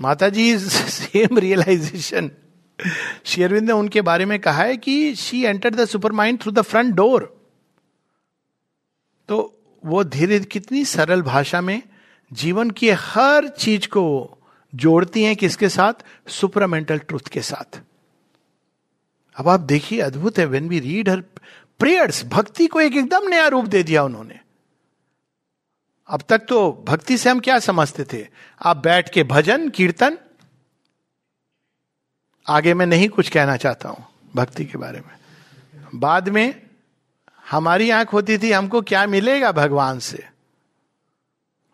माता जी इज़ सेम रियलाइजेशन। शेयरविंद ने उनके बारे में कहा है कि she enter the supermind through the front door. तो वो धीरे कितनी सरल भाषा में जीवन की हर चीज़ को जोड़ती हैं किसके साथ? सुपरामेंटल ट्रुथ के साथ। अब आप देखिए, अद्भुत है when we read her prayers भक्ति को एक एकदम नया रूप दे दिया उन्होंने। अब तक तो भक्ति से हम क्या समझते थे? आप बैठ के भजन, कीर्तन, आगे मैं नहीं कुछ कहना चाहता हूँ भक्ति के बारे में। बाद में हमारी आँख होती थी, हमको क्या मिलेगा भगवान से?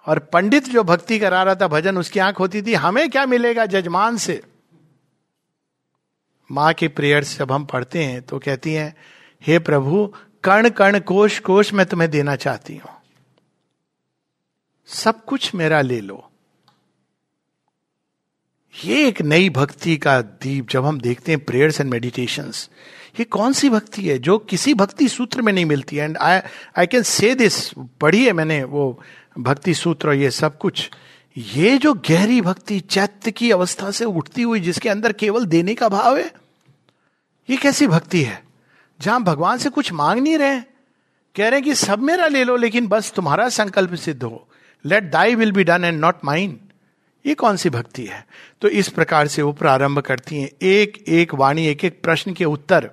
और पंडित जो भक्ति करा रहा था, भजन, उसकी आँख होती थी, हमें क्या मिलेगा जजमान से? माँ के प्रेयर्स जब हम पढ़ते हैं तो कहती हैं, हे प्रभु, कण कण कोश कोश मैं तुम्हें देना चाहती हूँ। सब कुछ मेरा ले लो। ये एक नई भक्ति का दीप, जब हम देखते हैं प्रेयर्स एंड मेडिटेशन ये कौन सी भक्ति है जो किसी भक्ति सूत्र में नहीं मिलती? And I I can say this पढ़िए मैंने वो भक्ति सूत्र ये सब कुछ, ये जो गहरी भक्ति चैत्य की अवस्था से उठती हुई जिसके अंदर केवल देने का भाव है, ये कैसी भक्ति है? जहाँ भगवान से कुछ मांग नहीं रहे कह रहे कि सब मेरा ले लो, लेकिन बस तुम्हारा संकल्प सिद्ध हो। Let thy will be done and not mind ये कौन सी भक्ति है? तो इस प्रकार से वो प्रारंभ करती हैं। एक एक वाणी, एक एक प्रश्न के उत्तर।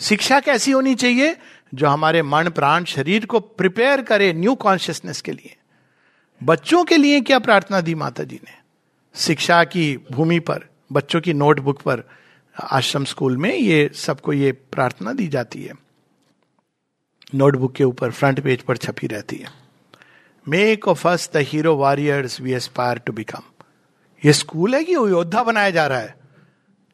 शिक्षा कैसी होनी चाहिए जो हमारे मन, प्राण, शरीर को प्रिपेयर करे न्यू कॉन्शियसनेस के लिए? बच्चों के लिए क्या प्रार्थना दी माता जी ने? शिक्षा की भूमि पर, बच्चों की नोटबुक पर, आश्रम स्कूल में ये सबको ये प्रार्थना दी जाती है। नोटबुक के ऊपर, फ्रंट पेज पर छपी रहती है। Make of us the hero warriors we aspire to become ये स्कूल है कि योद्धा बनाया जा रहा है?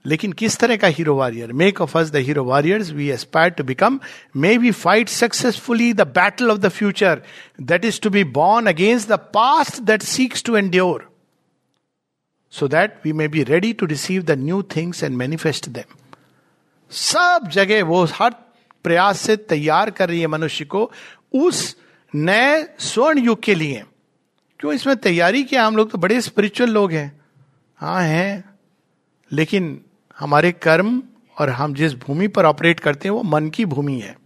लेकिन किस तरह का hero warrior make of us the hero warriors we aspire to become may we fight successfully the battle of the future that is to be born against the past that seeks to endure so that we may be ready to receive the new things and manifest them सब जगह वो हर प्रयास से तैयार कर रही है मनुष्य को उस नए स्वर्ण युग के लिए। क्यों इसमें तैयारी किया हम लोग तो बड़े स्पिरिचुअल लोग हैं। हाँ हैं। लेकिन हमारे कर्म और हम जिस भूमि पर ऑपरेट करते हैं, वो मन की भूमि है।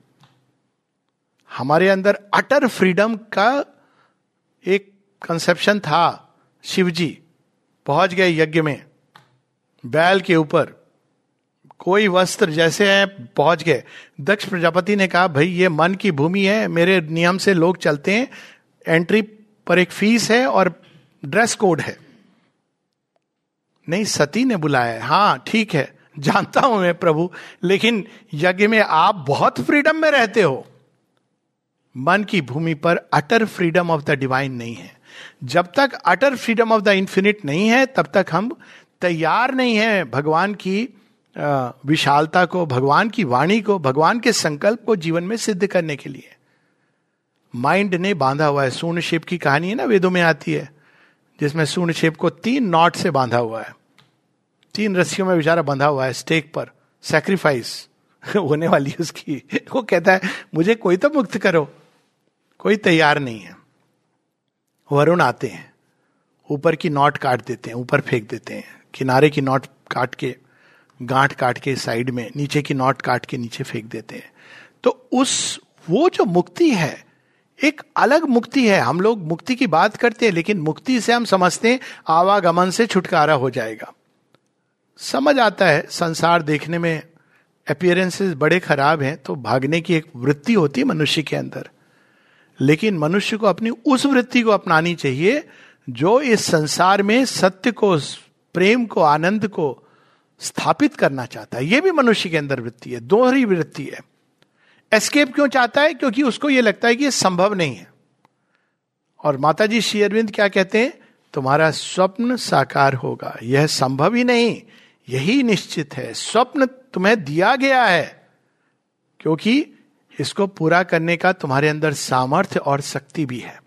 हमारे अंदर अटर फ्रीडम का एक कंसेप्शन था, शिवजी। पहुँच गए यज्ञ में, बैल के ऊपर। कोई वस्त्र जैसे है, पहुँच गए। दक्ष प्रजापति ने कहा, भाई, ये मन की भूमि है, मेरे नियम से लोग चलते हैं। एंट्री पर एक फ़ीस है और ड्रेस कोड है। नहीं, सती ने बुलाया है। ठीक है, जानता हूँ मैं प्रभु, लेकिन यज्ञ में आप बहुत फ्रीडम में रहते हो। मन की भूमि पर utter freedom of the divine नहीं है। जब तक utter freedom of the infinite नहीं है, तब तक हम तैयार नहीं है भगवान की विशालता को, भगवान की वाणी को, भगवान के संकल्प को जीवन में सिद्ध करने के लिए। माइंड ने बांधा हुआ है। सूर्ण शेप की कहानी है ना, वेदों में आती है। जिसमें सूर्ण शेप को तीन नॉट से बांधा हुआ है। तीन रस्सियों में बेचारा बंधा हुआ है स्टेक पर। सेक्रीफाइस [LAUGHS] होने वाली उसकी। वो कहता है, मुझे कोई तो मुक्त करो। कोई तैयार नहीं है। वरुण आते हैं। ऊपर की नॉट काट देते हैं, ऊपर फेंक देते हैं। किनारे की नॉट काट के, गांठ काट के साइड में, नीचे की नॉट काट के नीचे फेंक देते हैं। तो उस, वो जो मुक्ति है एक अलग मुक्ति है। हम लोग मुक्ति की बात करते हैं, लेकिन मुक्ति से हम समझते हैं, आवागमन से छुटकारा हो जाएगा। समझ आता है, संसार देखने में अपियरेंसेस बड़े खराब हैं तो भागने की एक वृत्ति होती है मनुष्य के अंदर। लेकिन मनुष्य को अपनी उस वृत्ति को अपनानी चाहिए, जो इस संसार में सत्य को, प्रेम को, आनंद को स्थापित करना चाहता है। यह भी मनुष्य के अंदर वृत्ति है, दोहरी वृत्ति है। एस्केप क्यों चाहता है? क्योंकि उसको यह लगता है कि यह संभव नहीं है। और माता जी श्री अरविंद क्या कहते हैं? तुम्हारा स्वप्न साकार होगा। यह संभव ही नहीं। यही निश्चित है। स्वप्न तुम्हें दिया गया है। क्योंकि इसको पूरा करने का तुम्हारे अंदर सामर्थ्य और शक्ति भी है।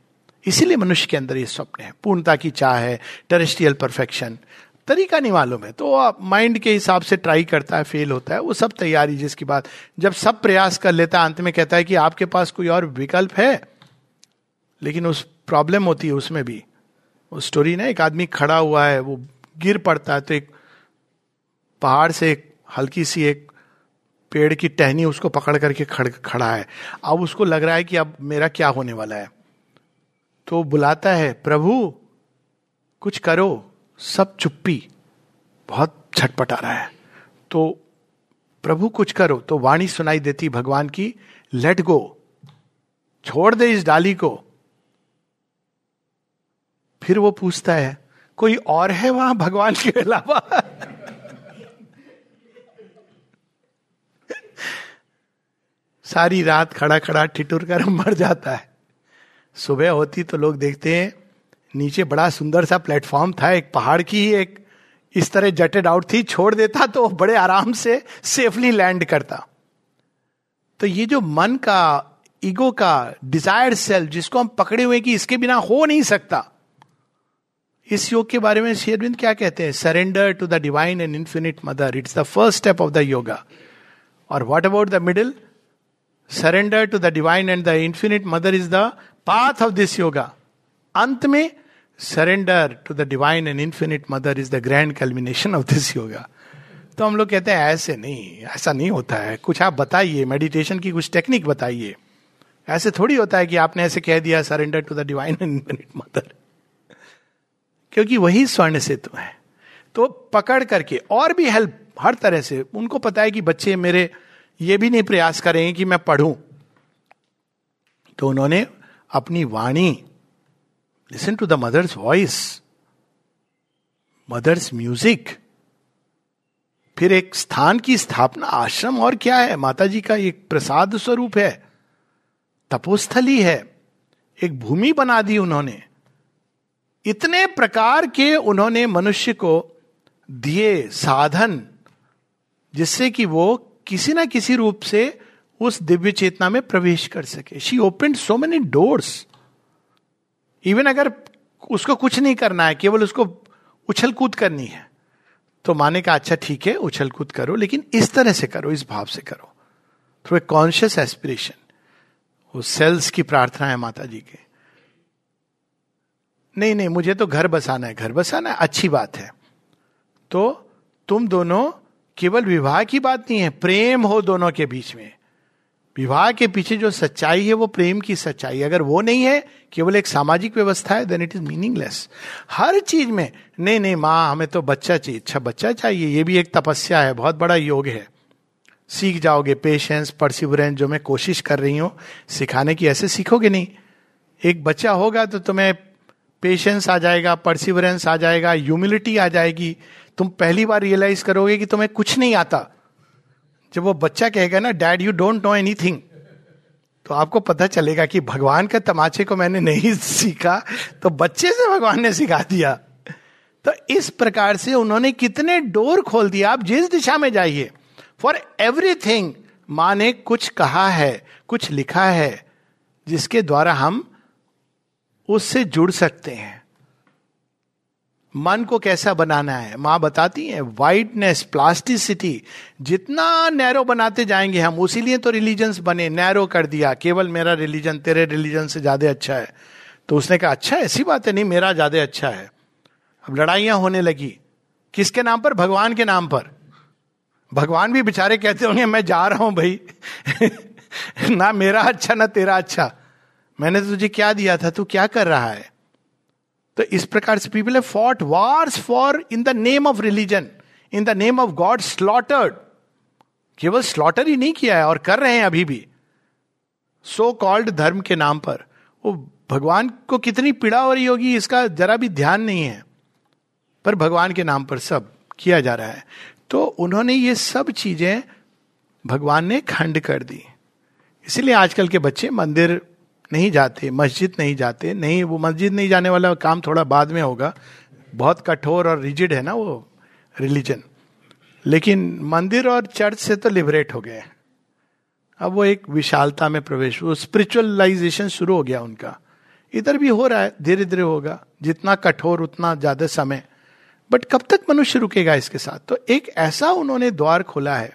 इसीलिए मनुष्य के अंदर ये स्वप्न है। पूर्णता की चाह है। Terrestrial perfection. तरीका नहीं मालूम है। तो आप माइंड के हिसाब से ट्राई करता है फेल होता है, वो सब तैयारी जिसकी बात, जब सब प्रयास कर लेता है, अंत में कहता है कि आपके पास कोई और विकल्प है, लेकिन उस प्रॉब्लम होती है उसमें भी। वो स्टोरी ना, एक आदमी खड़ा हुआ है, वो गिर पड़ता है तो एक पहाड़ से एक हल्की सी एक पेड़ की टहनी उसको पकड़ करके खड़, खड़ा है। अब उसको लग रहा है कि अब मेरा क्या होने वाला है। तो बुलाता है, प्रभु, कुछ करो। सब चुप्पी, बहुत छटपटा रहा है। तो प्रभु कुछ करो तो वाणी सुनाई देती भगवान की लेट गो छोड़ दे इस डाली को। फिर वो पूछता है, कोई और है वहाँ भगवान के अलावा? सारी रात खड़ा खड़ा ठिठुर कर मर जाता है। सुबह होती तो लोग देखते हैं नीचे बड़ा सुंदर सा प्लेटफॉर्म था, एक पहाड़ की ही एक, इस तरह जटेड आउट थी, छोड़ देता तो बड़े आराम से सेफली लैंड करता। तो ये जो मन का ईगो का डिज़ायर सेल्फ जिसको हम पकड़े हुए कि इसके बिना हो नहीं सकता, इस योग के बारे में शेरविंद क्या कहते हैं? Surrender to the divine and infinite mother it's the first step of the yoga और what about the middle surrender to the divine and the infinite mother is the path of this yoga अंत में surrender to the divine and infinite mother is the grand culmination of this yoga तो हम लोग कहते हैं, ऐसे नहीं, ऐसा नहीं होता है। कुछ आप बताइए मेडिटेशन की कुछ टेक्निक बताइए। ऐसे थोड़ी होता है कि आपने ऐसे कह दिया surrender to the divine and infinite mother क्योंकि वही स्वर्ण सेतु है। तो पकड़ करके और भी हेल्प हर तरह से। उनको पता है कि बच्चे मेरे ये भी नहीं प्रयास करेंगे कि मैं पढ़ूं। तो उन्होंने अपनी वाणी listen to the mother's voice mother's music फिर एक स्थान की स्थापना आश्रम और क्या है? माता जी का एक प्रसाद स्वरूप है। तपोस्थली है। एक भूमि बना दी उन्होंने। इतने प्रकार के उन्होंने मनुष्य को दिए साधन, जिससे कि वो किसी ना किसी रूप से उस दिव्य चेतना में प्रवेश कर सके। She open so many doors even अगर उसको कुछ नहीं करना है, केवल उसको उछल कूद करनी है तो माने का अच्छा ठीक है उछल कूद करो, लेकिन इस तरह से करो, इस भाव से करो। थ्रू ए कॉन्शियस एस्पिरेशन वो सेल्स की प्रार्थना है माता जी के। नहीं नहीं, मुझे तो घर बसाना है, घर बसाना है, अच्छी बात है। तो तुम दोनों, केवल विवाह की बात नहीं है, प्रेम हो दोनों के बीच में। विवाह के पीछे जो सच्चाई है, वो प्रेम की सच्चाई। अगर वो नहीं है, केवल एक सामाजिक व्यवस्था है देन इट इज़ मीनिंगलेस हर चीज़ में, नहीं नहीं, माँ, हमें तो बच्चा चाहिए। अच्छा बच्चा चाहिए, ये भी एक तपस्या है, बहुत बड़ा योग है। सीख जाओगे पेशेंस परसिवरेंस जो मैं कोशिश कर रही हूँ, सिखाने की ऐसे सीखोगे नहीं। एक बच्चा होगा तो तुम्हें पेशेंस आ जाएगा परसिवरेंस आ जाएगा ह्यूमिलिटी आ जाएगी। तुम पहली बार रियलाइज़ करोगे कि तुम्हें कुछ नहीं आता। जब वो बच्चा कहेगा ना dad you don't know anything तो आपको पता चलेगा कि भगवान के तमाचे को मैंने नहीं सीखा तो बच्चे से भगवान ने सिखा दिया। तो इस प्रकार से उन्होंने कितने डोर खोल दिया। आप जिस दिशा में जाइए फॉर एवरीथिंग माँ ने कुछ कहा है, कुछ लिखा है, जिसके द्वारा हम उससे जुड़ सकते हैं। मन को कैसा बनाना है? माँ बताती है वाइडनेस प्लास्टिसिटी जितना नैरो बनाते जाएँगे हम उसी लिए तो रिलीजन्स बने नैरो कर दिया। केवल मेरा रिलीजन तेरे रिलीजन से ज़्यादा अच्छा है। तो उसने कहा अच्छा ऐसी बात है, नहीं, मेरा ज़्यादा अच्छा है। अब लड़ाइयाँ होने लगी। किसके नाम पर? भगवान के नाम पर। भगवान भी बेचारे कहते होंगे, मैं जा रहा हूँ भाई। [LAUGHS] ना मेरा अच्छा ना तेरा अच्छा। मैंने तुझे क्या दिया था? तू क्या कर रहा है? तो इस प्रकार से people fought wars for in the name of religion in the name of God slaughtered केवल स्लॉटर ही नहीं किया है और कर रहे हैं अभी भी। सो so कॉल्ड धर्म के नाम पर। वो भगवान को कितनी पीड़ा हो रही होगी, इसका जरा भी ध्यान नहीं है। पर भगवान के नाम पर सब किया जा रहा है। तो उन्होंने ये सब चीज़ें भगवान ने खंड कर दी। इसीलिए आजकल के बच्चे मंदिर नहीं जाते, मस्जिद नहीं जाते, नहीं, वो मस्जिद नहीं जाने वाला काम थोड़ा बाद में होगा। बहुत कठोर और रिजिड है ना वो रिलीजन लेकिन मंदिर और चर्च से तो लिबरेट हो गए। अब वो एक विशालता में प्रवेश, वो स्पिरिचुअलाइजेशन शुरू हो गया उनका। इधर भी हो रहा है धीरे धीरे होगा। जितना कठोर, उतना ज़्यादा समय। बट कब तक मनुष्य रुकेगा इसके साथ? तो एक ऐसा उन्होंने द्वार खोला है,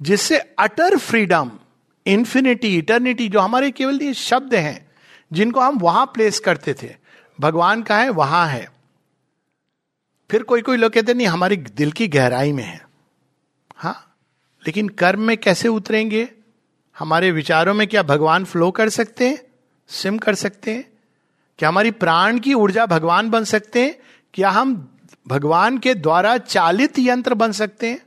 जिससे अटर फ्रीडम इंफिनिटी इटर्निटी जो हमारे केवल ये शब्द हैं, जिनको हम वहाँ प्लेस करते थे। भगवान का है? वहाँ है। फिर कोई कोई लोग कहते नहीं, हमारी दिल की गहराई में है। हाँ लेकिन कर्म में कैसे उतरेंगे? हमारे विचारों में क्या भगवान फ्लो कर सकते हैं? सिम कर सकते हैं? क्या हमारी प्राण की ऊर्जा भगवान बन सकते हैं? क्या हम भगवान के द्वारा चालित यंत्र बन सकते हैं?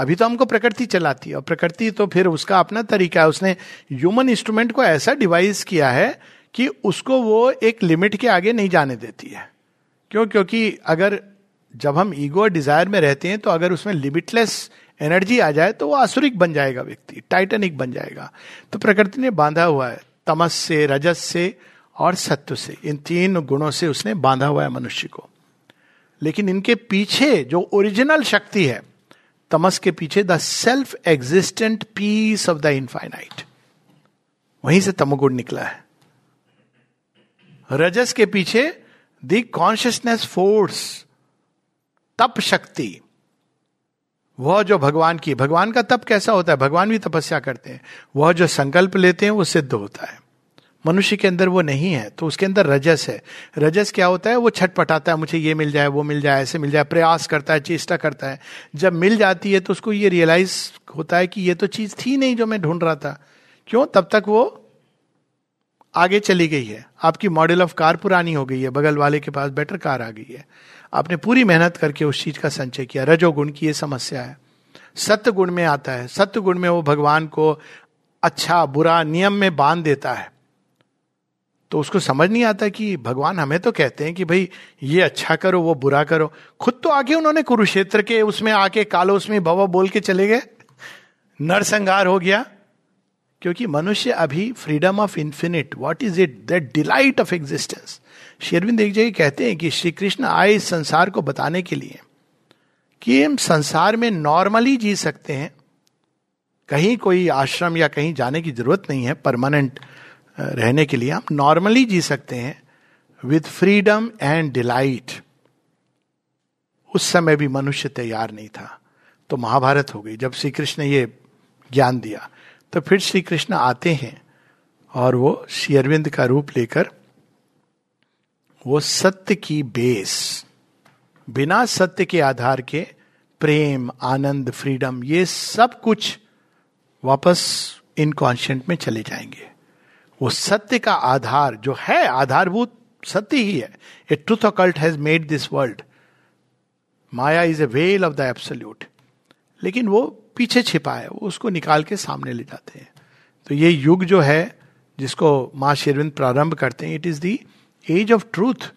अभी तो हमको प्रकृति चलाती है और प्रकृति तो फिर उसका अपना तरीका है। उसने ह्यूमन इंस्ट्रूमेंट को ऐसा डिवाइस किया है कि उसको वो एक लिमिट के आगे नहीं जाने देती है। क्यों? क्योंकि अगर जब हम ईगो और डिज़ायर में रहते हैं तो अगर उसमें लिमिटलेस एनर्जी आ जाए तो वो आसुरिक बन जाएगा व्यक्ति टाइटनिक बन जाएगा। तो प्रकृति ने बांधा हुआ है तमस से रजस से और सत्व से इन तीन गुणों से उसने बांधा हुआ है मनुष्य को। लेकिन इनके पीछे जो ओरिजिनल शक्ति है तमस के पीछे the self existent peace of the infinite वहीं से तमोगुण निकला है। रजस के पीछे द कॉन्शियसनेस फोर्स तप शक्ति। वह जो भगवान की, भगवान का तप कैसा होता है? भगवान भी तपस्या करते हैं। वह जो संकल्प लेते हैं, वो सिद्ध होता है। मनुष्य के अंदर वो नहीं है तो उसके अंदर रजस है। रजस क्या होता है? वो छटपटाता है, मुझे ये मिल जाए, वो मिल जाए, ऐसे मिल जाए, प्रयास करता है, चेष्टा करता है। जब मिल जाती है तो उसको ये रियलाइज़ होता है कि ये तो चीज़ थी नहीं जो मैं ढूंढ रहा था। क्यों? तब तक वो आगे चली गई है। आपकी मॉडल ऑफ़ कार पुरानी हो गई है, बगल वाले के पास बेटर कार आ गई है। आपने पूरी मेहनत करके उस चीज़ का संचय किया। रजोगुण की ये समस्या है। सत्य गुण में आता है। सत्य गुण में वो भगवान को अच्छा बुरा नियम में बाँध देता है। तो उसको समझ नहीं आता कि भगवान हमें तो कहते हैं कि भाई, ये अच्छा करो, वो बुरा करो। खुद तो आके उन्होंने कुरुक्षेत्र के उसमें आके कालो उसमें भव बोल के चले गए। नरसंहार हो गया। क्योंकि मनुष्य अभी freedom of infinite what is it that delight of existence शेरविंद एक जगह कहते हैं कि श्री कृष्ण आए इस संसार को बताने के लिए कि हम संसार में नॉर्मली जी सकते हैं। कहीं कोई आश्रम या कहीं जाने की ज़रूरत नहीं है परमानेंट रहने के लिए हम नॉर्मली जी सकते हैं विथ फ्रीडम एंड डिलाइट उस समय भी मनुष्य तैयार नहीं था तो महाभारत हो गई। जब श्री कृष्ण ये ज्ञान दिया तो फिर श्री कृष्ण आते हैं और वो श्री अरविंद का रूप लेकर, वो सत्य की बेस, बिना सत्य के आधार के प्रेम, आनंद फ्रीडम ये सब कुछ वापस इनकॉन्शियंट में चले जाएँगे। वो सत्य का आधार, जो है आधारभूत, सत्य ही है। A truth occult has made this world maya is a veil of the absolute लेकिन वो पीछे छिपा है, वो उसको निकाल के सामने ले जाते हैं। तो ये युग जो है, जिसको माँ शेरविंद प्रारंभ करते हैं it is the age of truth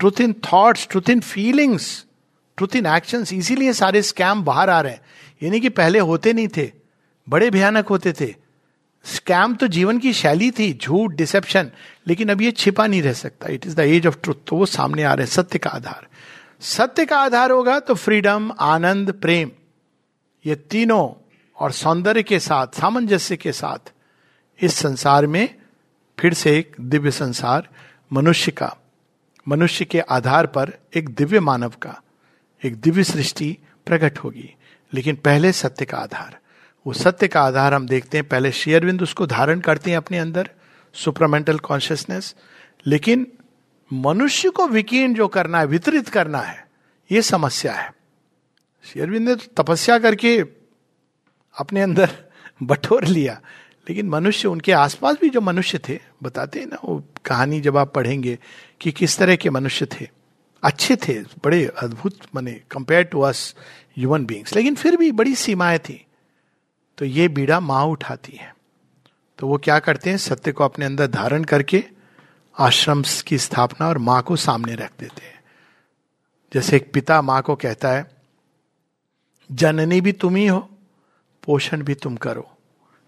truth in thoughts truth in feelings truth in action इसीलिए सारे स्कैम बाहर आ रहे हैं। यानी कि पहले होते नहीं थे, बड़े भयानक होते थे। स्कैम तो जीवन की शैली थी, झूठ डिसेप्शन लेकिन अब ये छिपा नहीं रह सकता। It is the age of truth तो वो सामने आ रहे हैं, सत्य का आधार। सत्य का आधार होगा तो फ्रीडम आनंद, प्रेम, ये तीनों और सौंदर्य के साथ, सामंजस्य के साथ, इस संसार में फिर से एक दिव्य संसार, मनुष्य का, मनुष्य के आधार पर एक दिव्य मानव का, एक दिव्य सृष्टि प्रकट होगी। लेकिन पहले सत्य का आधार। वो सत्य का आधार हम देखते हैं। पहले शेयरविंद उसको धारण करते हैं अपने अंदर सुपरमेंटल कॉन्शियसनेस लेकिन मनुष्य को विकीर्ण जो करना है, वितरित करना है, ये समस्या है। शेयरविंद ने तो तपस्या करके अपने अंदर [LAUGHS] बटोर लिया। लेकिन मनुष्य, उनके आसपास भी जो मनुष्य थे, बताते हैं ना वो कहानी जब आप पढ़ेंगे कि किस तरह के मनुष्य थे। अच्छे थे, बड़े अद्भुत मने compare to us human beings लेकिन फिर भी बड़ी सीमाएँ थी। तो ये बीड़ा माँ उठाती है। तो वो क्या करते हैं? सत्य को अपने अंदर धारण करके आश्रम की स्थापना और माँ को सामने रख देते हैं। जैसे एक पिता माँ को कहता है, जननी भी तुम ही हो, पोषण भी तुम करो।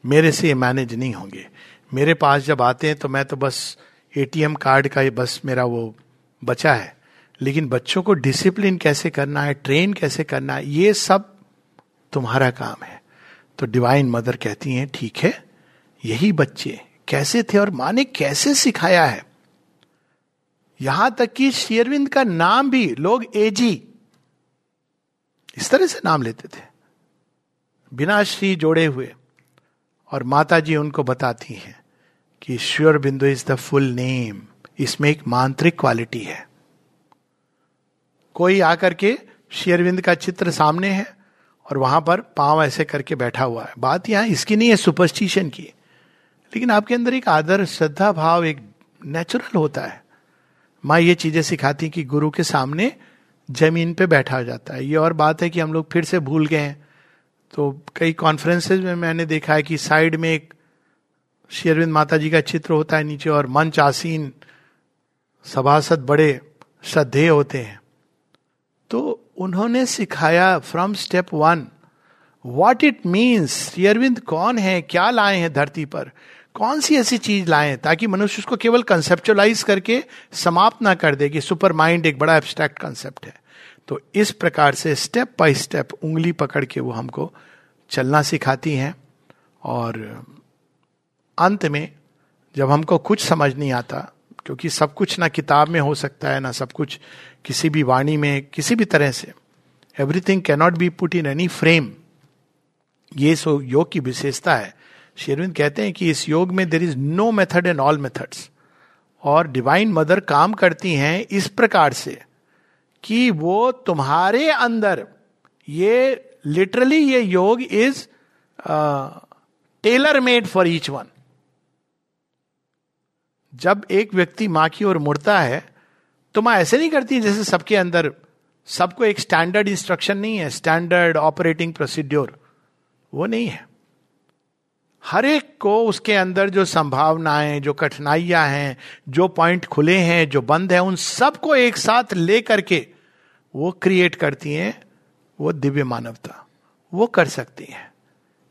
मेरे से ये मैनेज नहीं होंगे। मेरे पास जब आते हैं तो मैं तो बस एटीएम कार्ड का ही बस मेरा वो बचा है। लेकिन बच्चों को डिसिप्लिन कैसे करना है, ट्रेन कैसे करना है, ये सब तुम्हारा काम है। तो डिवाइन मदर कहती हैं, ठीक है, यही बच्चे कैसे थे और माँ ने कैसे सिखाया है? यहाँ तक कि शेरविंद का नाम भी लोग एजी इस तरह से नाम लेते थे। बिना श्री जोड़े हुए। और माता जी उनको बताती हैं कि श्योर बिंदु इज़ द फुल नेम। इसमें एक मांत्रिक क्वालिटी है। कोई आकर के शेरविंद का चित्र सामने है और वहाँ पर पाँव ऐसे करके बैठा हुआ है। बात यहाँ इसकी नहीं है सुपरस्टिशन की लेकिन आपके अंदर एक आदर, श्रद्धा भाव, एक नेचुरल होता है। माँ ये चीज़ें सिखाती कि गुरु के सामने ज़मीन पे बैठा जाता है। ये और बात है कि हम लोग फिर से भूल गए हैं। तो कई कॉन्फ्रेंसेज में मैंने देखा है कि साइड में एक शेरविंद माता जी का चित्र होता है नीचे और मंच आसीन सभासद बड़े श्रद्धेय होते हैं। तो उन्होंने सिखाया from step one what it means शेयरविंद कौन है, क्या लाए हैं धरती पर? कौन सी ऐसी चीज़ लाए ताकि मनुष्य उसको केवल कंसेप्चुलाइज करके समाप्त ना कर दे कि सुपर माइंड एक बड़ा एब्स्ट्रैक्ट कंसेप्ट है। तो इस प्रकार से स्टेप बाय स्टेप उंगली पकड़ के वो हमको चलना सिखाती हैं और अंत में जब हमको कुछ समझ नहीं आता क्योंकि सब कुछ ना किताब में हो सकता है, ना सब कुछ किसी भी वाणी में, किसी भी तरह से। Everything cannot be put in any frame ये सो योग की विशेषता है। शेरविंद कहते हैं कि इस योग में there is no method in all methods और डिवाइन मदर काम करती हैं इस प्रकार से कि वो तुम्हारे अंदर, ये लिटरली ये योग is tailor made for each one जब एक व्यक्ति माँ की ओर मुड़ता है तो माँ ऐसे नहीं करती जैसे सबके अंदर, सबको एक स्टैंडर्ड इंस्ट्रक्शन नहीं है स्टैंडर्ड ऑपरेटिंग प्रोसीड्योर वो नहीं है। हर एक को उसके अंदर जो संभावनाएँ, जो कठिनाइयाँ हैं, जो पॉइंट खुले हैं, जो बंद है, उन सबको एक साथ ले करके वो क्रिएट करती हैं, वो दिव्य मानवता। वो कर सकती हैं,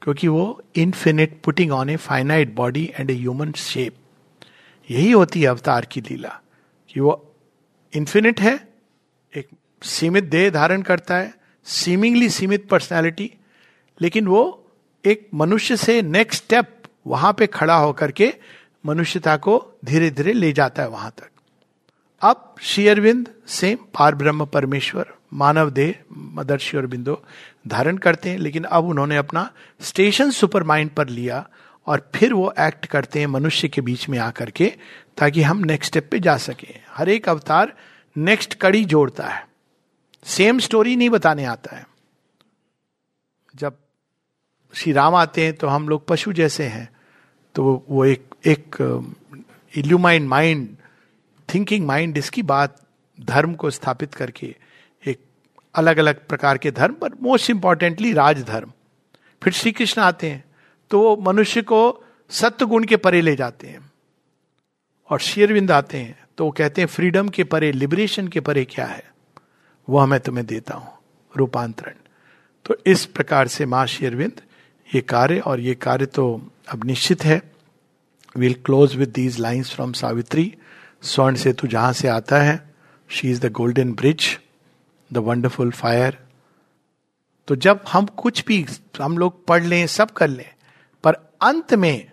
क्योंकि वो infinite putting on a finite body and a human shape यही होती है अवतार की लीला कि वो इन्फिनिट है, एक सीमित देह धारण करता है सीमिंगली सीमित पर्सनैलिटी लेकिन वो एक मनुष्य से नेक्स्ट स्टेप वहाँ पे खड़ा होकर के मनुष्यता को धीरे धीरे ले जाता है वहाँ तक। अब शेयरविंद सेम पार ब्रह्म, परमेश्वर, मानव देह मदर श्योर बिंदु धारण करते हैं, लेकिन अब उन्होंने अपना स्टेशन सुपर माइंड पर लिया और फिर वो एक्ट करते हैं मनुष्य के बीच में आकर के, ताकि हम नेक्स्ट स्टेप पे जा सके। हर एक अवतार नेक्स्ट कड़ी जोड़ता है। सेम स्टोरी नहीं बताने आता है। जब श्री राम आते हैं तो हम लोग पशु जैसे हैं तो वो एक एक इल्यूमाइंड माइंड थिंकिंग माइंड इसकी बात, धर्म को स्थापित करके, एक अलग अलग प्रकार के धर्म पर मोस्ट इंपॉर्टेंटली राजधर्म। फिर श्री कृष्ण आते हैं। तो वो मनुष्य को सत्य गुण के परे ले जाते हैं और शेरविंद आते हैं तो वो कहते हैं फ्रीडम के परे लिबरेशन के परे क्या है? वह मैं तुम्हें देता हूँ, रूपांतरण. तो इस प्रकार से माँ शेरविंद ये कार्य, और ये कार्य तो अब निश्चित है। Will close with these lines from Savitri स्वर्ण से सेतु जहाँ से आता है she is the golden bridge the wonderful fire तो जब हम कुछ भी, हम लोग पढ़ लें, सब कर लें अंत में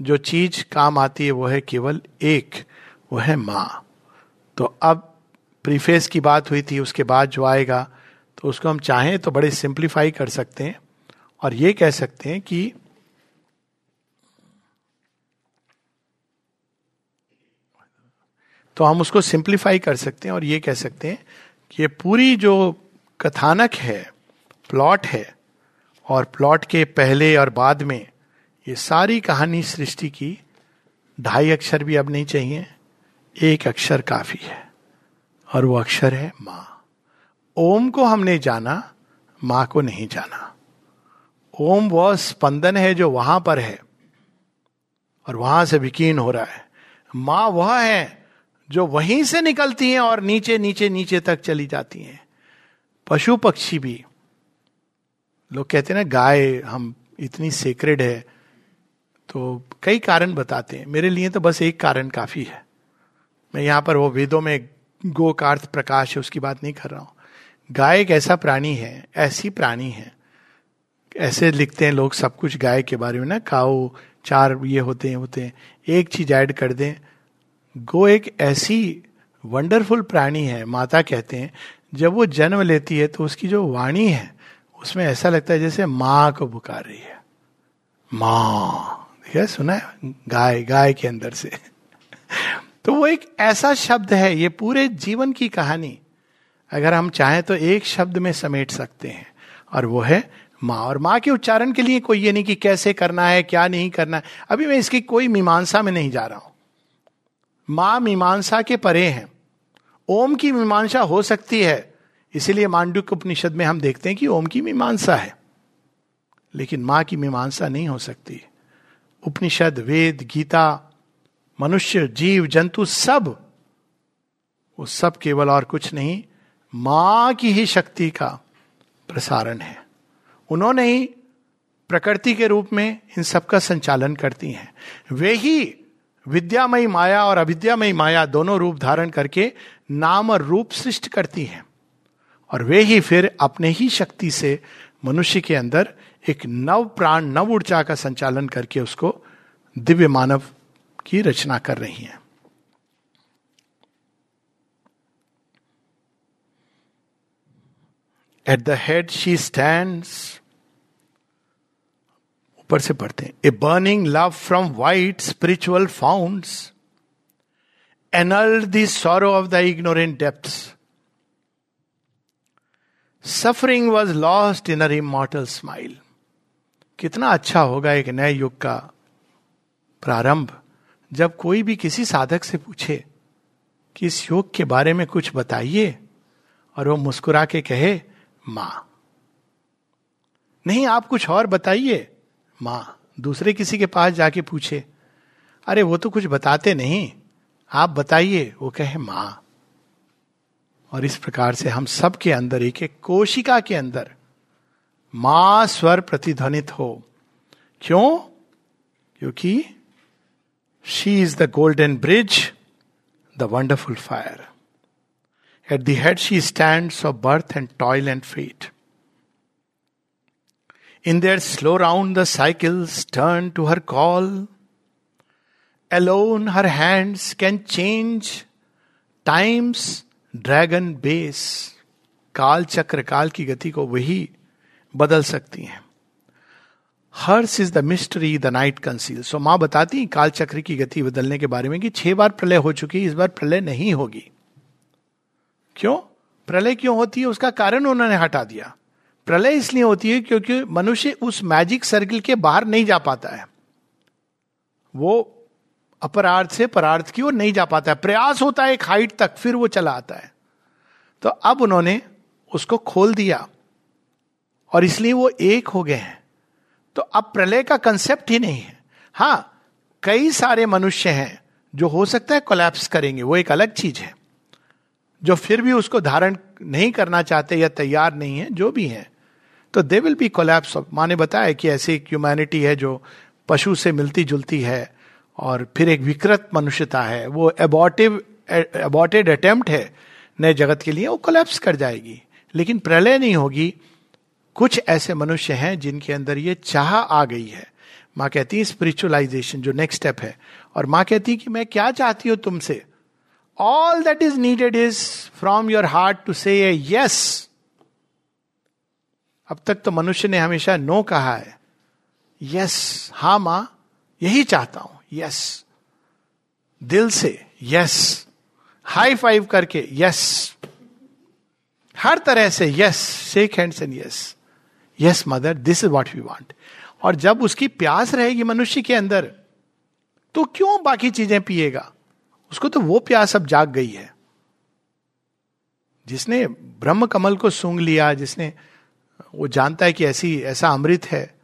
जो चीज़ काम आती है वो है केवल एक, वो है माँ। तो अब प्रीफेस की बात हुई थी, उसके बाद जो आएगा तो उसको हम चाहें तो बड़े सिंप्लीफाई कर सकते हैं और ये कह सकते हैं कि तो हम उसको सिंप्लीफाई कर सकते हैं और ये कह सकते हैं कि ये पूरी जो कथानक है, प्लॉट है और प्लॉट के पहले और बाद में ये सारी कहानी सृष्टि की ढाई अक्षर भी अब नहीं चाहिए, एक अक्षर काफ़ी है, और वो अक्षर है माँ। ओम को हमने जाना, माँ को नहीं जाना। ओम वह स्पंदन है जो वहाँ पर है, और वहाँ से विकीर्ण हो रहा है। माँ वह है जो वहीं से निकलती हैं और नीचे नीचे नीचे तक चली जाती हैं। पशु पक्षी भी। लोग कहते हैं ना, गाय हम इतनी सेक्रेड है तो कई कारण बताते हैं। मेरे लिए तो बस एक कारण काफ़ी है। मैं यहाँ पर वो वेदों में गो का अर्थ प्रकाश है, उसकी बात नहीं कर रहा हूँ। गाय एक ऐसा प्राणी है, ऐसी प्राणी है। ऐसे लिखते हैं लोग सब कुछ गाय के बारे में ना काऊ चार ये होते हैं होते हैं। एक चीज़ ऐड कर दें। गो एक ऐसी वंडरफुल प्राणी है, माता कहते हैं। जब वो जन्म लेती है तो उसकी जो वाणी है, उसमें ऐसा लगता है जैसे माँ को पुकार रही है। माँ। देखिए सुना है? गाय गाय के अंदर से। तो वो एक ऐसा शब्द है, ये पूरे जीवन की कहानी। अगर हम चाहें तो एक शब्द में समेट सकते हैं, और वो है माँ। और माँ के उच्चारण के लिए कोई ये नहीं कि कैसे करना है, क्या नहीं करना है। अभी मैं इसकी कोई मीमांसा में नहीं जा रहा हूँ। माँ मीमांसा के परे हैं। ओम की मीमांसा हो सकती है। इसीलिए मांडू उपनिषद में हम देखते हैं कि ओम की मीमांसा है। लेकिन माँ की मीमांसा नहीं हो सकती। उपनिषद, वेद, गीता, मनुष्य, जीव, जंतु सब, वो सब केवल और कुछ नहीं, माँ की ही शक्ति का प्रसारण है। उन्होंने ही प्रकृति के रूप में इन सब का संचालन करती हैं। वे ही विद्यामयी माया और अविद्यामयी माया दोनों रूप धारण करके नाम और रूप सृष्ट करती हैं। और वे ही फिर अपने ही शक्ति से मनुष्य के अंदर एक नव प्राण, नव ऊर्जा का संचालन करके उसको दिव्य मानव की रचना कर रही हैं। At the head she stand ऊपर से पढ़ते हैं a burning love from white spiritual founts annulled the sorrow of the ignorant depths suffering was lost in her immortal smile कितना अच्छा होगा एक नए युग का प्रारंभ। जब कोई भी किसी साधक से पूछे कि इस योग के बारे में कुछ बताइए, और वो मुस्कुरा के कहे, माँ। नहीं, आप कुछ और बताइए। माँ। दूसरे किसी के पास जाके पूछे, अरे, वो तो कुछ बताते नहीं। आप बताइए। वो कहे, माँ। और इस प्रकार से हम सब के अंदर एक एक कोशिका के अंदर माँ स्वर प्रतिध्वनित हो। क्यों? क्योंकि she is the golden bridge the wonderful fire at the head she stand of birth and toil and fate in their slow round the cycles turn to her call alone her hands can change time's dragon base काल चक्र काल की गति को वही बदल सकती हैं। Hers is the mystery the night conceal so माँ बताती काल चक्र की गति बदलने के बारे में कि छह बार प्रलय हो चुकी है, इस बार प्रलय नहीं होगी। क्यों? प्रलय क्यों होती है? उसका कारण उन्होंने हटा दिया। प्रलय इसलिए होती है क्योंकि मनुष्य उस मैजिक सर्किल के बाहर नहीं जा पाता है। वो अपरार्थ से परार्थ की ओर नहीं जा पाता है। प्रयास होता है एक हाइट तक, फिर वो चला आता है। तो अब उन्होंने उसको खोल दिया। और इसलिए वो एक हो गए हैं। तो अब प्रलय का कंसेप्ट ही नहीं है। हाँ, कई सारे मनुष्य हैं जो हो सकता है कोलैप्स करेंगे, वो एक अलग चीज़ है। जो फिर भी उसको धारण नहीं करना चाहते या तैयार नहीं है, जो भी है। तो दे विल बी कोलैप्स माँ ने बताया कि ऐसी एक ह्यूमैनिटी है जो पशु से मिलती जुलती है और फिर एक विकृत मनुष्यता है। वो एबॉटिव एबॉटेड अटेम्प्ट है नए जगत के लिए, वो कोलैप्स कर जाएगी। लेकिन प्रलय नहीं होगी। कुछ ऐसे मनुष्य हैं जिनके अंदर ये चाह आ गई है। माँ कहती है स्पिरिचुअलाइजेशन जो नेक्स्ट स्टेप है। और माँ कहती है कि, मैं क्या चाहती हूँ तुमसे? All that is needed is from your heart to say yes अब तक तो मनुष्य ने हमेशा नो कहा है। यस हा माँ, यही चाहता हूँ। यस दिल से यस हाई फाइव करके यस हर तरह से yes shake hands and yes yes mother this is what we want और जब उसकी प्यास रहेगी मनुष्य के अंदर तो क्यों बाकी चीज़ें पिएगा? उसको तो वो प्यास अब जाग गई है। जिसने ब्रह्म कमल को सूंघ लिया, जिसने, वो जानता है कि ऐसी, ऐसा अमृत है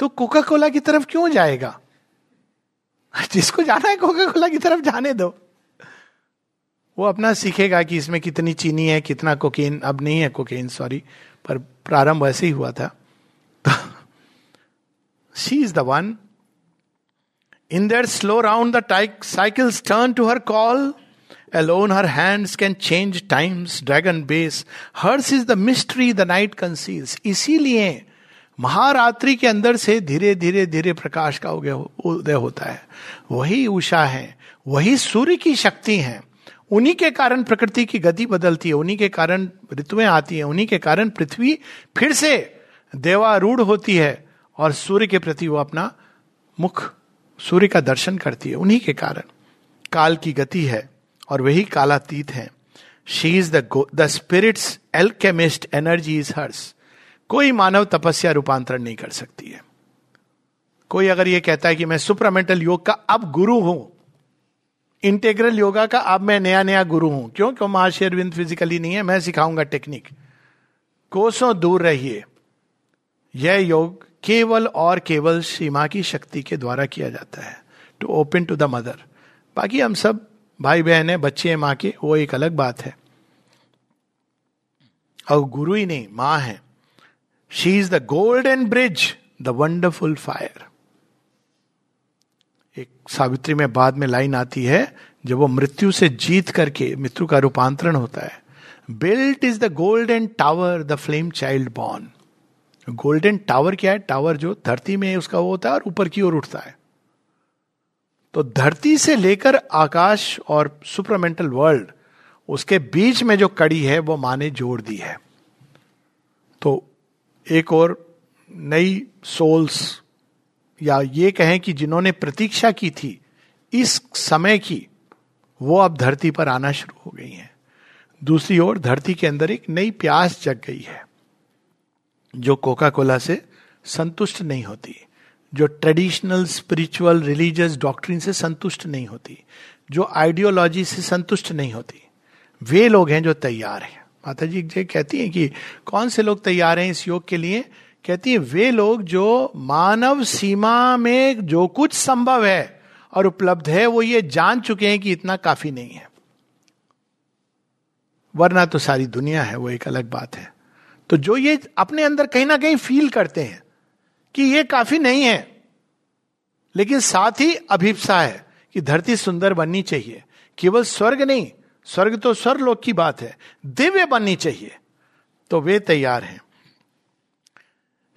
तो कोका कोला की तरफ़ क्यों जाएगा? जिसको जाना है कोका कोला की तरफ़ जाने दो। वो अपना सीखेगा कि इसमें कितनी चीनी है, कितना कोकेन, अब नहीं है कोकेन सॉरी पर प्रारंभ ऐसे ही हुआ था। She is the one in their slow round the टाइक cycles turn to her call Alone her hands can change times, dragon base. Hers is the mystery the night conceals. इसीलिए महारात्रि के अंदर से धीरे धीरे धीरे प्रकाश का उदय होता है। वही उषा है। वही सूर्य की शक्ति है। उन्हीं के कारण प्रकृति की गति बदलती है। उन्हीं के कारण ऋतुएँ आती हैं। उन्हीं के कारण पृथ्वी फिर से देवारूढ़ होती है। और सूर्य के प्रति वो अपना मुख सूर्य का दर्शन करती है, उन्हीं के कारण। काल की गति है और वही कालातीत है। She is the spirit's alchemist energy is hers कोई मानव तपस्या रूपांतरण नहीं कर सकती है। कोई अगर ये कहता है कि मैं सुपरामेंटल योग का अब गुरु हूँ इंटेग्रल योगा का अब मैं नया नया गुरु हूँ। क्यों? क्यों महर्षि अरविंद फिजिकली नहीं है? मैं सिखाऊँगा टेक्निक कोसों दूर रहिए। यह योग केवल और केवल सीमा की शक्ति के द्वारा किया जाता है। To open to the mother बाकी हम सब भाई बहन है, बच्चे हैं, माँ के, वो एक अलग बात है। और गुरु ही नहीं, माँ है। She is the golden bridge the wonderful fire एक सावित्री में बाद में लाइन आती है, जब वो मृत्यु से जीत करके, मृत्यु का रूपांतरण होता है। Built is the golden tower the flame child born golden tower क्या है? टावर जो धरती में उसका वो होता है और ऊपर की ओर उठता है। तो धरती से लेकर आकाश और सुपरमेंटल वर्ल्ड, उसके बीच में जो कड़ी है, वो माने जोड़ दी है। तो एक और नई सोल्स या ये कहें कि जिन्होंने प्रतीक्षा की थी, इस समय की, वो अब धरती पर आना शुरू हो गई हैं। दूसरी ओर धरती के अंदर एक नई प्यास जग गई है। जो कोका कोला से संतुष्ट नहीं होती, जो ट्रेडिशनल स्पिरिचुअल रिलीजियस डॉक्ट्रिन से संतुष्ट नहीं होती, जो आइडियोलॉजी से संतुष्ट नहीं होती, वे लोग हैं जो तैयार हैं। माता जी जी कहती हैं कि कौन से लोग तैयार हैं इस योग के लिए? कहती है, वे लोग जो मानव सीमा में जो कुछ संभव है और उपलब्ध है, वो ये जान चुके हैं कि इतना काफ़ी नहीं है। वरना तो सारी दुनिया है, वो एक अलग बात है। तो जो ये अपने अंदर कहीं ना कहीं फील करते हैं कि ये काफ़ी नहीं है, लेकिन साथ ही अभिप्सा है कि धरती सुंदर बननी चाहिए। केवल स्वर्ग नहीं, स्वर्ग तो स्वर्लोक की बात है, दिव्य बननी चाहिए। तो वे तैयार हैं।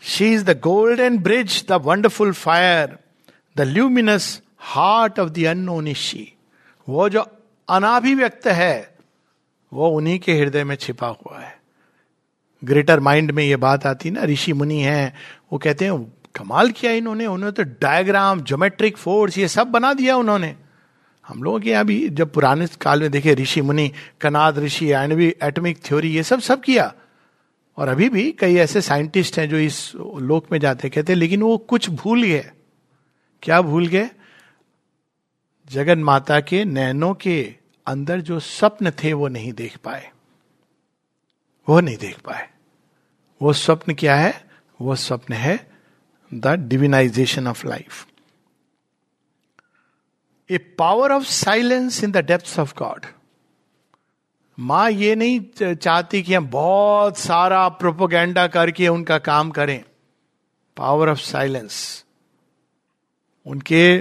She is the golden bridge the wonderful fire the luminous heart of the unknown she वो जो अनाभिव्यक्त है, वो उन्हीं के हृदय में छिपा हुआ है। ग्रेटर माइंड में ये बात आती ना, ऋषि मुनि हैं, वो कहते हैं, कमाल किया इन्होंने, उन्होंने तो डायग्राम जोमेट्रिक फोर्स ये सब बना दिया उन्होंने। हम लोगों के यहाँ भी जब पुराने काल में देखे ऋषि मुनि, कनाद ऋषि एनवी एटमिक थ्योरी, ये सब सब किया। और अभी भी कई ऐसे साइंटिस्ट हैं जो इस लोक में जाते कहते लेकिन वो कुछ भूल गए। क्या भूल गए? जगन माता के नैनों के अंदर जो स्वप्न थे, वो नहीं देख पाए। वो नहीं देख पाए। वो स्वप्न क्या है? वो स्वप्न है the divinisation of life. A power of silence in the depth of God. माँ ये नहीं चाहती कि हम बहुत सारा प्रोपोगेंडा करके उनका काम करें। Power of silence. उनके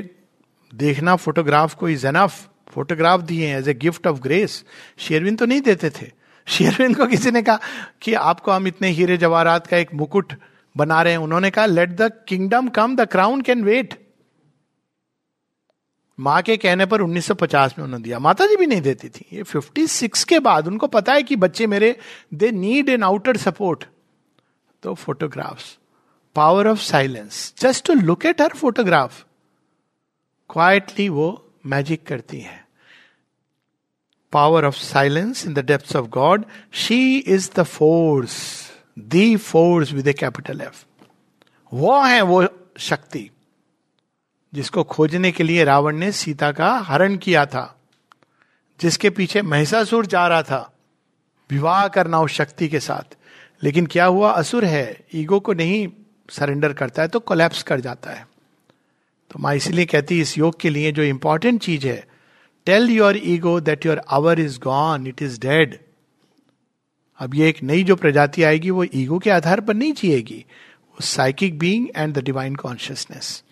देखना, फोटोग्राफ को इज़ एनफ फोटोग्राफ दिए as a gift of grace Sherwin तो नहीं देते थे। शेरविन को किसी ने कहा कि आपको हम इतने हीरे जवाहरात का एक मुकुट बना रहे हैं। उन्होंने कहा let the kingdom come the crown can wait माँ के कहने पर 1950 में उन्होंने दिया। माता जी भी नहीं देती थी। ये 56 के बाद उनको पता है कि बच्चे मेरे they need an outer support तो photographs power of silence just to look at her photograph quietly वो मैजिक करती है। Power of silence in the depth of God she is the force the force with a capital F वो है वो शक्ति, जिसको खोजने के लिए रावण ने सीता का हरण किया था, जिसके पीछे महिषासुर जा रहा था, विवाह करना उस शक्ति के साथ। लेकिन क्या हुआ? असुर है, ईगो को नहीं सरेंडर करता है तो कोलैप्स कर जाता है। तो माँ इसलिए कहती इस योग के लिए जो इंपॉर्टेंट चीज़ है tell your ego that your hour is gone it is dead अब ये एक नई जो प्रजाति आएगी, वो ईगो के आधार पर नहीं जिएगी, वो psychic being and the divine consciousness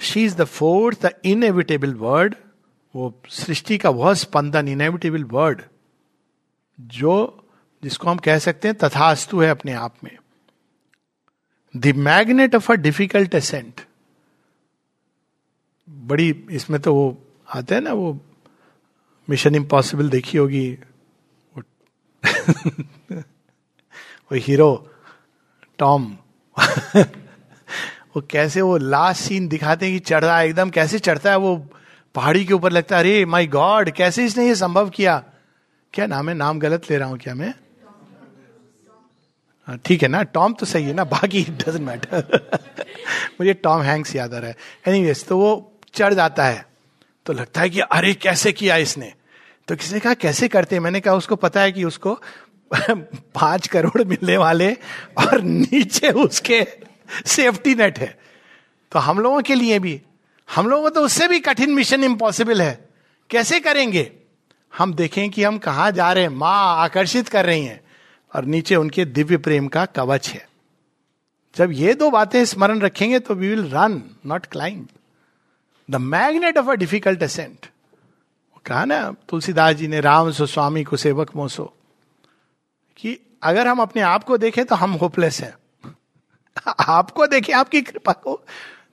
she is the force the inevitable word वो सृष्टि का वह स्पंदन इनएविटेबल वर्ड जो जिसको हम कह सकते हैं तथास्तु है अपने आप में। The magnet of a difficult ascent बड़ी इसमें तो वो आते हैं ना वो मिशन इम्पॉसिबल देखी होगी। वो [LAUGHS] हीरो टॉम [LAUGHS] वो कैसे वो लास्ट सीन दिखाते हैं कि चढ़ रहा है एकदम कैसे चढ़ता है वो पहाड़ी के ऊपर लगता है अरे माई गॉड कैसे इसने ये संभव किया? क्या नाम है? नाम गलत ले रहा हूँ क्या मैं? हाँ, ठीक है ना टॉम तो सही है ना बाकी डजेंट मैटर [LAUGHS] मुझे टॉम हैंक्स याद आ रहा है। एनीवेज तो वो चढ़ जाता है। तो लगता है कि अरे, कैसे किया इसने? तो किसी ने कहा, कैसे करते मैंने कहा, उसको पता है कि उसको [LAUGHS] पाँच करोड़ मिलने वाले और नीचे उसके सेफ्टी नेट है। तो हम लोगों के लिए भी, हम लोगों तो उससे भी कठिन मिशन इम्पॉसिबल है। कैसे करेंगे? हम देखें कि हम कहा जा रहे हैं। माँ आकर्षित कर रही हैं और नीचे उनके दिव्य प्रेम का कवच है। जब ये दो बातें स्मरण रखेंगे तो we will run not climb the magnet of a difficult ascent कहा ना तुलसीदास जी ने, राम सो, स्वामी को, सेवक मोसो। कि अगर हम अपने आप को देखें तो हम होपलेस हैं। आपको देखें, आपकी कृपा को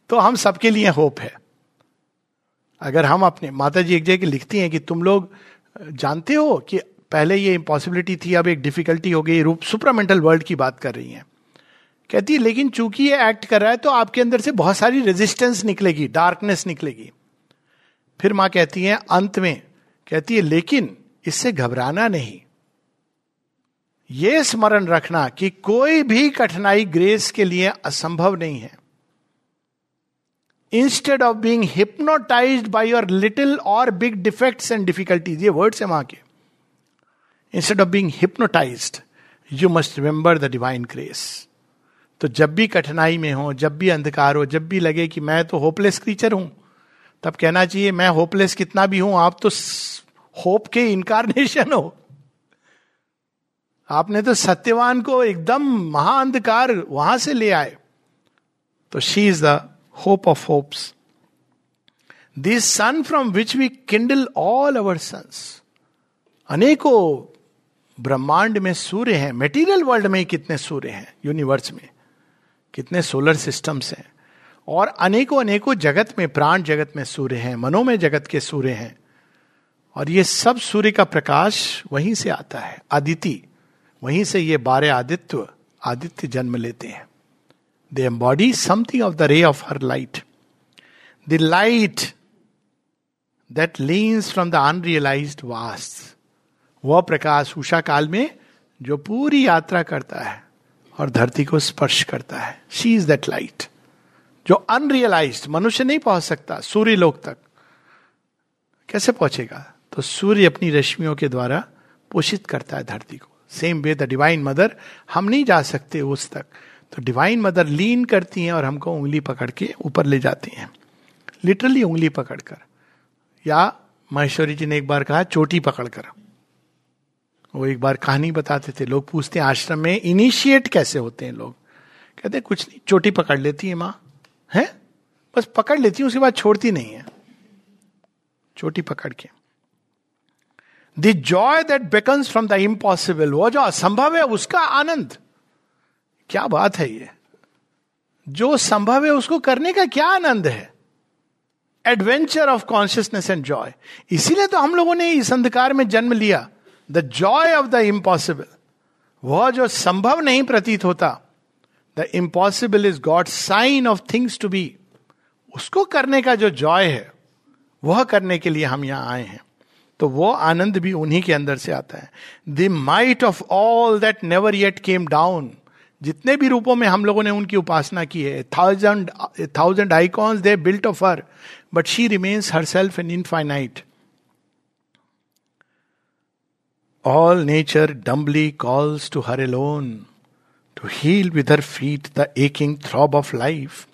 तो हम सबके लिए होप है। अगर हम अपने माता जी एक जगह लिखती हैं कि तुम लोग, जानते हो कि पहले ये इम्पॉसिबिलिटी थी, अब एक डिफिकल्टी हो गई रूप सुपरामेंटल वर्ल्ड की बात कर रही हैं। कहती है लेकिन चूँकि ये एक्ट कर रहा है तो आपके अंदर से बहुत सारी रेजिस्टेंस निकलेगी डार्कनेस निकलेगी. फिर माँ कहती है, अंत में, कहती है, लेकिन इससे घबराना नहीं। ये स्मरण रखना कि कोई भी कठिनाई ग्रेस के लिए असंभव नहीं है। Instead of being hypnotise by your little और बिग डिफेक्ट्स एंड डिफिकल्टीज ये वर्ड्स है वहाँ के। Instead of being hypnotise you must remember the divine grace तो जब भी कठिनाई में हो, जब भी अंधकार हो, जब भी लगे कि मैं तो होपलेस क्रीचर हूँ, तब कहना चाहिए, मैं होपलेस कितना भी हूँ, आप तो होप के इनकारनेशन हो। आपने तो सत्यवान को एकदम महाअंधकार वहाँ से ले आए। तो she is the hope of hopes this sun from which we kindle all our suns अनेकों ब्रह्मांड में सूर्य हैं मेटीरियल वर्ल्ड में कितने सूर्य हैं यूनिवर्स में। कितने सोलर सिस्टम्स हैं। और अनेकों अनेकों जगत में, प्राण जगत में सूर्य हैं, मनोमय जगत के सूर्य हैं। और ये सब सूर्य का प्रकाश वहीं से आता है। आदिति वहीं से ये बारह आदित्य आदित्य जन्म लेते हैं। They embody something of the ray of her light the light that leans from the unrealise vast वह प्रकाश उषा काल में जो पूरी यात्रा करता है। और धरती को स्पर्श करता है। शी इज़ दैट लाइट जो अनरियलाइज मनुष्य नहीं पहुँच सकता, सूर्य लोक तक। कैसे पहुंचेगा? तो सूर्य अपनी रश्मियों के द्वारा पोषित करता है धरती को। Same way the divine mother हम नहीं जा सकते उस तक। तो डिवाइन मदर लीन करती हैं और हमको उंगली पकड़ के ऊपर ले जाती हैं। लिटरली उंगली पकड़कर। या महेश्वरी जी ने एक बार कहा, चोटी पकड़कर। वो एक बार कहानी बताते थे, लोग पूछते हैं, आश्रम में इनिशिएट कैसे होते हैं लोग? कहते हैं, कुछ नहीं, चोटी पकड़ लेती है माँ। है? बस पकड़ लेती है, उसके बाद छोड़ती नहीं है। चोटी पकड़ के। The joy that beckons from the impossible वो जो असंभव है, उसका आनंद। क्या बात है ये। जो संभव है, उसको करने का क्या आनंद है? Adventure of consciousness and joy इसीलिए तो हम लोगों ने इस अंधकार में जन्म लिया। The joy of the impossible वह जो संभव नहीं प्रतीत होता the impossible is God sign of things to be उसको करने का जो जॉय है, वह करने के लिए हम यहाँ आए हैं। तो वो आनंद भी उन्हीं के अंदर से आता है। The might of all that never yet came down जितने भी रूपों में हम लोगों ने उनकी उपासना की है thousand thousand icons they built of her but she remains her self an infinite all nature dumbly calls to her alone to heal with her feet the aching throb of life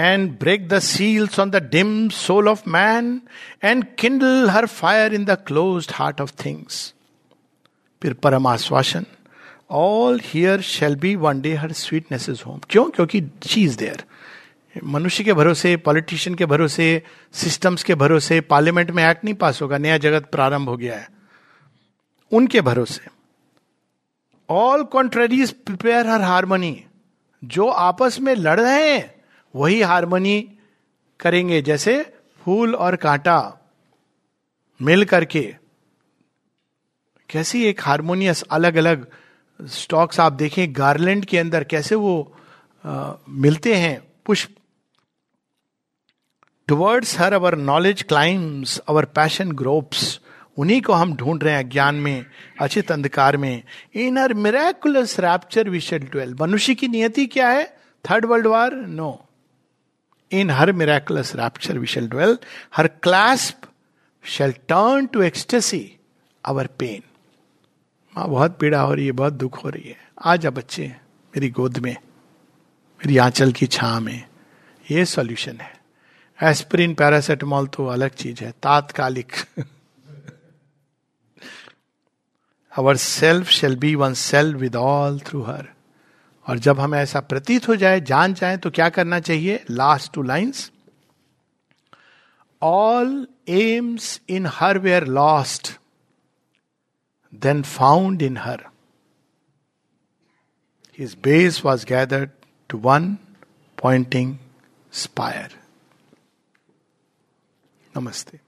and break the seals on the dim soul of man and kindle her fire in the closed heart of things फिर परम आश्वासन all here shall be one day her sweetness is home क्यों? क्योंकि she is there मनुष्य के भरोसे politician के भरोसे सिस्टम्स के भरोसे पार्लियामेंट में एक्ट नहीं पास होगा, नया जगत प्रारंभ हो गया है। उनके भरोसे। All contraries prepare her harmony जो आपस में लड़ रहे हैं वही हारमोनी करेंगे जैसे फूल और कांटा मिल करके। कैसी एक हारमोनियस अलग अलग स्टॉक्स आप देखें गार्लैंड के अंदर कैसे वो आ, मिलते हैं पुष्प। Towards her our knowledge climbs our passion gropes उन्हीं को हम ढूंढ रहे हैं ज्ञान में, अचित अंधकार में। In her miraculous rapture we dwell मनुष्य की नियति क्या है? Third world war no in her miraculous rapture we dwell her clasp shall turn to ecstasy our pain माँ, बहुत पीड़ा हो रही है, बहुत दुख हो रही है। आ जा बच्चे, मेरी गोद में, मेरी आंचल की छा में। ये सॉल्यूशन है। एस्प्रिन पैरासिटामोल तो अलग चीज़ है, तात्कालिक। [LAUGHS] Our self shall be one self with all through her और जब हमें ऐसा प्रतीत हो जाए, जान जाए तो क्या करना चाहिए? Last two lines all aims in her where lost then found in her his base was gathered to one pointing spire नमस्ते